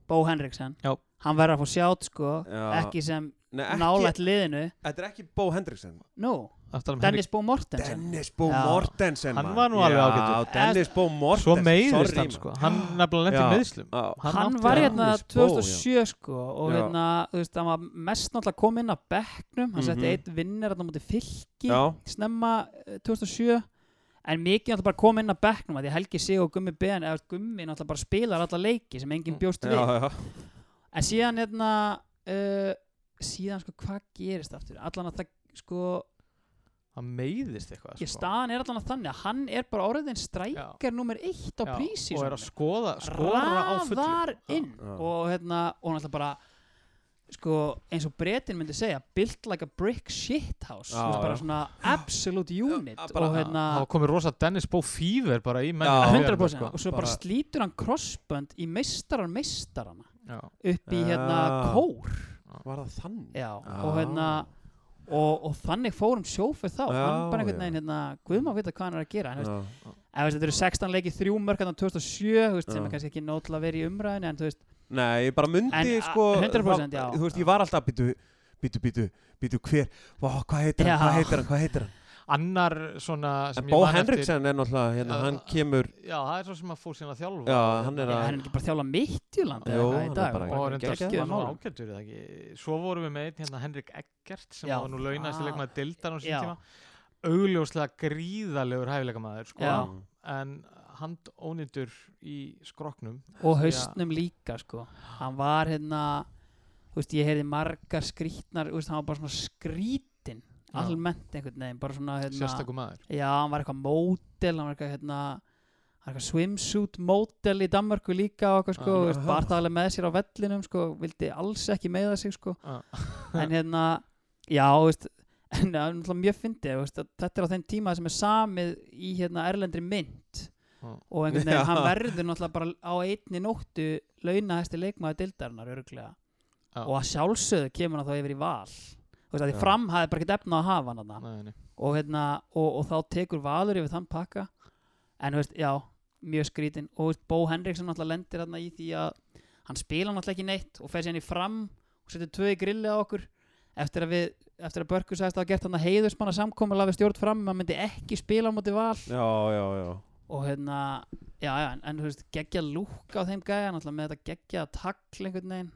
[SPEAKER 3] Bó Henriksen
[SPEAKER 2] Já.
[SPEAKER 3] hann verður að fá sjátt sko
[SPEAKER 1] Já.
[SPEAKER 3] ekki sem
[SPEAKER 1] Nei, ekki,
[SPEAKER 3] nálægt liðinu
[SPEAKER 1] Þetta er ekki Bó Hendrickson
[SPEAKER 3] nú,
[SPEAKER 2] Aftur um
[SPEAKER 3] Dennis Bó Mortensen
[SPEAKER 1] Dennis Bó
[SPEAKER 3] Já.
[SPEAKER 1] Mortensen
[SPEAKER 2] Hann
[SPEAKER 1] maður.
[SPEAKER 2] var nú alveg
[SPEAKER 1] Já,
[SPEAKER 2] ágætur.
[SPEAKER 1] Dennis Bó Mortensen
[SPEAKER 2] Svo meiðist
[SPEAKER 1] sorry,
[SPEAKER 2] hann
[SPEAKER 1] maður.
[SPEAKER 2] sko Hann nefnilega lenti í meðslum
[SPEAKER 1] Já.
[SPEAKER 3] hann,
[SPEAKER 2] átti
[SPEAKER 3] var
[SPEAKER 2] að-
[SPEAKER 3] hérna
[SPEAKER 1] Dennis Bó,
[SPEAKER 3] 2007 sko og
[SPEAKER 1] Já.
[SPEAKER 3] hérna, þú veist, hann var mest náttúrulega kom inn á bekknum, hann setti
[SPEAKER 1] Mhm.
[SPEAKER 3] eitt vinnir hérna á móti fylki,
[SPEAKER 1] Já,
[SPEAKER 3] snemma eh, 2007 en mikið náttúrulega bara kom inn á bekknum að því Helgi Sig og Gummi Ben eða Gummi náttúrulega bara spilar alla leiki sem enginn bjóst við.
[SPEAKER 1] já, já.
[SPEAKER 3] en síðan hérna uh, síðan sko hvað gerist aftur? Allan að það sko
[SPEAKER 2] Hann meiðist eitthvað sko.
[SPEAKER 3] staðan er allan að þannig að hann er bara orðin strækjar nummer eitt á prísi
[SPEAKER 2] Og er að skoða, skora á fullu.
[SPEAKER 3] Raðar inn og hérna og ætla bara sko eins og bretin myndi segja built like a brick shithouse
[SPEAKER 1] Já,
[SPEAKER 3] Þú veist, bara
[SPEAKER 1] já.
[SPEAKER 3] svona absolute unit
[SPEAKER 1] Já, bara-
[SPEAKER 3] og hérna
[SPEAKER 2] var komið rosa Dennis Bó Fever bara í menn
[SPEAKER 1] Já,
[SPEAKER 3] 100%
[SPEAKER 2] sko.
[SPEAKER 3] og svo bara,
[SPEAKER 1] bara-
[SPEAKER 3] slítur hann crossbönd í meistarar meistarana
[SPEAKER 2] Já.
[SPEAKER 3] upp í hérna kór
[SPEAKER 1] Var það þannig?
[SPEAKER 3] já,
[SPEAKER 1] Já.
[SPEAKER 3] og hérna og, og þannig fórum sjófið þá
[SPEAKER 1] Já,
[SPEAKER 3] hann bara einhvern veginn hérna guð maður vita hvað hann er að gera en, veist,
[SPEAKER 1] Já.
[SPEAKER 3] ef veist, þetta eru 16 leiki þrjú mörg hérna 2007 þú veist, sem er kannski ekki nót til að vera í umræðinu en þú veist
[SPEAKER 1] Nei, ég bara myndi
[SPEAKER 3] En,
[SPEAKER 1] sko
[SPEAKER 3] 100%
[SPEAKER 1] það-
[SPEAKER 3] já.
[SPEAKER 1] Þú veist, ég var alltaf býtu, býtu, býtu, býtu hver Vá, hvað heitir hann, hvað heitir hann, hvað heitir hann
[SPEAKER 2] Annar svona
[SPEAKER 1] En Bó Henriksen er náttúrulega, hérna, hann kemur
[SPEAKER 2] Já, það er svo sem að fór síðan að þjálfa
[SPEAKER 1] Já, hann er að-
[SPEAKER 3] hann er ekki bara að þjála Midtjúland eða
[SPEAKER 1] Jú, hann
[SPEAKER 3] í
[SPEAKER 1] er bara-
[SPEAKER 2] og reyndar
[SPEAKER 3] málum.
[SPEAKER 2] ágættur eða ekki svo vorum við með hérna Henrik Eggert sem
[SPEAKER 3] Já.
[SPEAKER 2] var nú launast í
[SPEAKER 3] Ah.
[SPEAKER 2] leikmaður Dildar á sín tíma augljóslega gríðalegur hæfileikamaður sko,
[SPEAKER 3] Já.
[SPEAKER 2] en handónýtur í skroknum
[SPEAKER 3] og haustnum líka sko hann var hérna þú veist ég heyrði margar skrítnar veist hann var bara svona skrítin
[SPEAKER 2] Já.
[SPEAKER 3] almennt einhvern veginn svona hérna
[SPEAKER 2] sérstakum maður
[SPEAKER 3] já hann var eitthvað módel hann var eitthvað hérna var swimsuit módel í Danmörku líka og eitthvað sko veist bara það alveg með sér á vellinum sko vildi alls ekki meiða sig sko
[SPEAKER 2] Já. <laughs>
[SPEAKER 3] en hérna já veist en það er mjög fyndið þetta er á þeim tíma sem er samið í hérna erlendri mynd. Og einhvern veginn hann verður náttúrulega bara á einni nóttu launahæsti leikmaður dildarinnar örglega
[SPEAKER 2] Já.
[SPEAKER 3] og að sjálfsögðu kemur hann þá yfir í val. Þú veist að því fram hafði bara ekkert efna að hafa hann þarna. Og, hérna, og, og þá tekur valur yfir þann pakka. En þú veist, já, mjög skrítin og veist, Bó Henriksson náttúrulega lendir þarna í því að hann spila náttúrulega ekki neitt og fer sér hann í fram og setur tvö í grilli á okkur. Eftir að við eftir að Börkur sagðist að hafa gert hann að heiðusmanna samkomulega við stjórn fram, hann myndi ekki spila á móti val.
[SPEAKER 1] Já, já, já
[SPEAKER 3] og hérna, já, já, en, en þú veist, geggja lúk á þeim gæja, náttúrulega með þetta geggja takl einhvern veginn,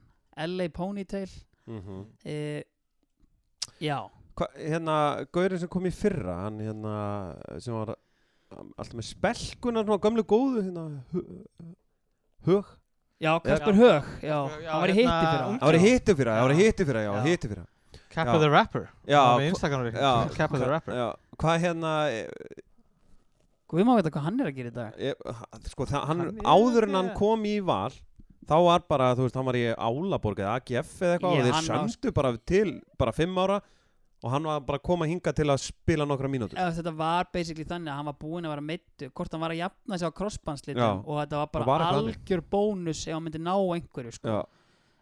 [SPEAKER 3] LA Ponytail.
[SPEAKER 1] Mm
[SPEAKER 3] e, já,
[SPEAKER 1] Hva, Hérna, Gaurinn sem kom í fyrra Hann hérna, sem var um, alltaf með spelkunar Svona gömlu góðu hérna, hu- Hug
[SPEAKER 3] já, Kasper Hög já, hann var í
[SPEAKER 2] hérna,
[SPEAKER 3] hitti
[SPEAKER 2] ung-
[SPEAKER 1] Það var í hitti fyrra, það var í hitti fyrra Já, hitti fyrra.
[SPEAKER 2] Of the Rapper.
[SPEAKER 1] Já,
[SPEAKER 2] Það var
[SPEAKER 1] hva-
[SPEAKER 2] Instagram of the Rapper.
[SPEAKER 1] hvað hérna eh,
[SPEAKER 3] Guð má veit hvað hann er að gera í dag.
[SPEAKER 1] Ég, Sko, það, hann,
[SPEAKER 2] Hann
[SPEAKER 1] áður en hann kom í val Þá var bara, þú veist, hann var í Álaborg eða AGF eða eitthvað og þeir söndu bara til bara fimm ára og hann var bara að koma hinga til að spila nokkra mínútur.
[SPEAKER 3] Eða, þetta var basically þannig að hann var búinn að vera meittu hvort hann var að jafna sig á crossbandslitum og þetta var bara
[SPEAKER 1] var
[SPEAKER 3] algjör bónus ef hann myndi ná einhverju sko.
[SPEAKER 1] Já,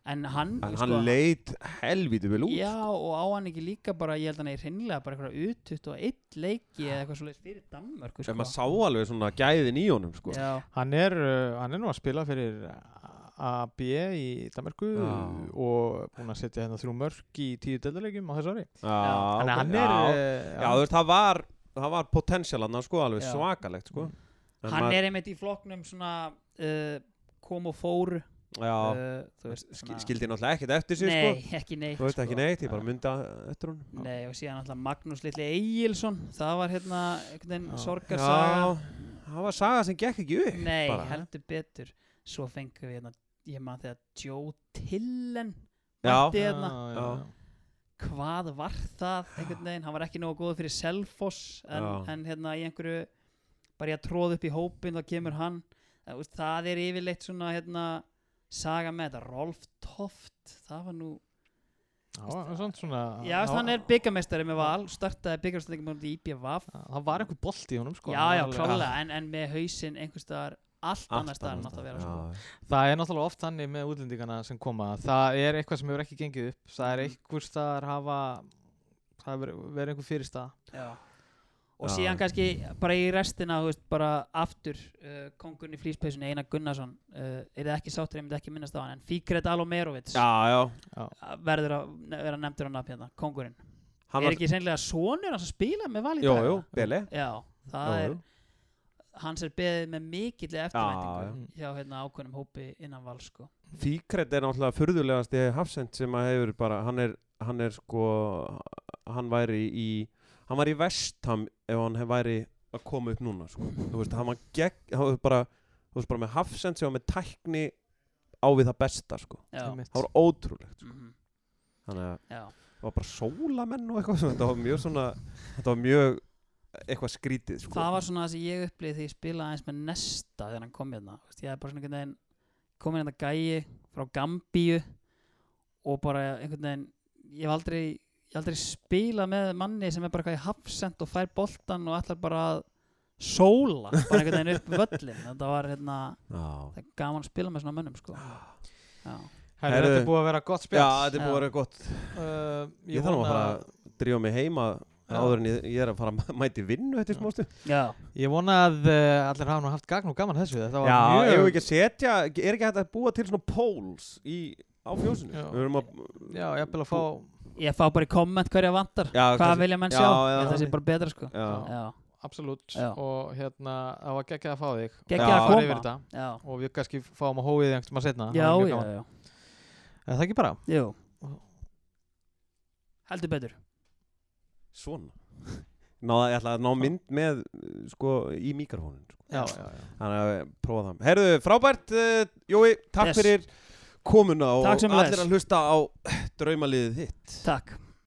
[SPEAKER 3] en hann,
[SPEAKER 1] en
[SPEAKER 3] sko,
[SPEAKER 1] hann leit helvítið vel út
[SPEAKER 3] já og á hann ekki líka bara ég held að hann er hreinlega bara eitthvað utut og eitt leiki eða eitthvað svoleiðis fyrir Danmörku
[SPEAKER 1] ef
[SPEAKER 3] sko.
[SPEAKER 1] maður sá alveg svona gæðin í honum sko.
[SPEAKER 2] Hann er, uh, hann er nú að spila fyrir AB í Danmarku
[SPEAKER 1] Já.
[SPEAKER 2] og búinn að setja hérna þrjú mörg í tíu deildarleikjum á þessu ári Þannig að hann
[SPEAKER 1] já,
[SPEAKER 2] er
[SPEAKER 1] já, þú veist, það var það var potential hann sko, alveg
[SPEAKER 3] Já.
[SPEAKER 1] svakalegt sko. En
[SPEAKER 3] hann
[SPEAKER 1] maður-
[SPEAKER 3] er einmitt í flokknum svona uh, kom og fór uh, veist
[SPEAKER 1] sk
[SPEAKER 3] svona-
[SPEAKER 1] skildi náttúrulega ekkert eftir sig
[SPEAKER 3] nei,
[SPEAKER 1] sko.
[SPEAKER 3] ekki neitt
[SPEAKER 1] veist ekki
[SPEAKER 3] sko.
[SPEAKER 1] neitt, ég bara mynda eftir hún
[SPEAKER 3] Nei, og síðan alltaf Magnús Litli Egilson það var hérna einhvern veginn
[SPEAKER 2] Já.
[SPEAKER 3] sorgarsaga
[SPEAKER 1] já, það var saga sem gekk ekki upp
[SPEAKER 3] Nei,
[SPEAKER 1] bara.
[SPEAKER 3] heldur betur Svo fengum við hérna Ég man þegar Joe Tillen
[SPEAKER 1] Já.
[SPEAKER 3] mætti hérna
[SPEAKER 1] Já.
[SPEAKER 3] Hvað var það einhvern veginn Hann var ekki nógu góð fyrir Selfoss en,
[SPEAKER 1] Já.
[SPEAKER 3] en hérna í einhverju bara ég að tróða upp í hópin þá kemur hann það er yfirleitt svona hérna saga með þetta Rolf Toft það var nú
[SPEAKER 2] Já, svona, svona
[SPEAKER 3] Já, veist, hann er byggamestari með val startaði byggamestari með IBVF
[SPEAKER 2] Það var einhver bolt í honum sko
[SPEAKER 3] Já, já, klálega en, en með hausinn einhvers staðar allt annars staðar en átt að vera sko.
[SPEAKER 2] Það er náttúrulega oft þannig með útlendingana sem koma Það er eitthvað sem hefur ekki gengið upp Það er
[SPEAKER 3] Mhm.
[SPEAKER 2] einhver staðar hafa Það hefur verið einhver fyrir stað
[SPEAKER 3] Já. Og síðan kannski bara í restina veist, bara aftur uh, kongurinn í flýspeysunni Einar Gunnarsson uh, er það ekki sáttur, ég myndi ekki minnast á hann en Fikret Alomerovic verður að vera nefndur á nafn hérna, kongurinn
[SPEAKER 1] Hann
[SPEAKER 3] er ekki sennilega sonur hans að spila með val í
[SPEAKER 1] Jú, jú, Beli
[SPEAKER 3] já, það
[SPEAKER 1] Jú,
[SPEAKER 3] er hans er beðið með mikill eftirvæntingu hjá hérna, ákveðnum hópi innan val sko.
[SPEAKER 1] Fíkret er náttúrulega furðulegasti hafsend sem að hefur bara, hann er, hann er sko, hann væri í, hann var í vestam ef hann hef væri að koma upp núna sko. þú veist, hann var gegn, hann var bara, þú veist, bara með hafsend sem var með tækni á við það besta sko. það var ótrúlegt sko.
[SPEAKER 3] mhm,
[SPEAKER 1] þannig að það var bara sólamenn og eitthvað, þetta var mjög svona, þetta var mjög eitthvað skrítið sko.
[SPEAKER 3] það var svona það sem ég upplýði þegar ég spilaði eins með Nesta þegar hann kom hérna ég hef bara svona einhvern veginn komin hérna gæi frá Gambíu og bara einhvern veginn ég hef aldrei, ég aldrei spilað með manni sem er bara eitthvað í hafsend og fær boltan og ætlar bara að sóla bara einhvern veginn upp völlin þetta var hérna það er gaman að spila með svona mönnum sko. já.
[SPEAKER 2] Herri, þetta er búið að vera gott spjall
[SPEAKER 1] Já, þetta er búið að vera gott
[SPEAKER 2] uh,
[SPEAKER 1] Ég þarf að fara að drífa mig heima
[SPEAKER 2] Já.
[SPEAKER 1] áður en ég, ég er að fara að <laughs> mæti vinnu
[SPEAKER 2] Já.
[SPEAKER 1] smástu
[SPEAKER 3] Já.
[SPEAKER 2] Ég vona að uh, allir hafa nú haft gagn og gaman þessu Þetta var
[SPEAKER 1] Já,
[SPEAKER 2] mjög
[SPEAKER 1] ef við ekki setja, er ekki hægt að búa til svona polls í, á fjósinu
[SPEAKER 2] Já.
[SPEAKER 1] Við erum að,
[SPEAKER 2] Já, ég vil að fá
[SPEAKER 3] ég fá bara í komment hverja vantar
[SPEAKER 1] Já,
[SPEAKER 3] hvað
[SPEAKER 1] kannski-
[SPEAKER 3] vilja menn
[SPEAKER 1] Já,
[SPEAKER 3] sjá að það sé bara betra sko.
[SPEAKER 1] Já.
[SPEAKER 2] og hérna það var geggjað að fá þig
[SPEAKER 3] Geggjað
[SPEAKER 1] að
[SPEAKER 3] koma.
[SPEAKER 2] þetta. Og við kannski fáum að hóið einhvern maður setna
[SPEAKER 3] Já, já, já.
[SPEAKER 2] Er það ekki bara?
[SPEAKER 3] Jú. Heldur betur.
[SPEAKER 1] svona Náða, ég ætla að ná mynd með sko, í mikrofónin sko.
[SPEAKER 2] Já, já, já
[SPEAKER 1] Þannig að prófa það Herðu, frábært, uh, Jói, takk
[SPEAKER 3] Yes.
[SPEAKER 1] fyrir komuna og allir að hlusta á <sighs> draumaliðið þitt
[SPEAKER 3] Takk.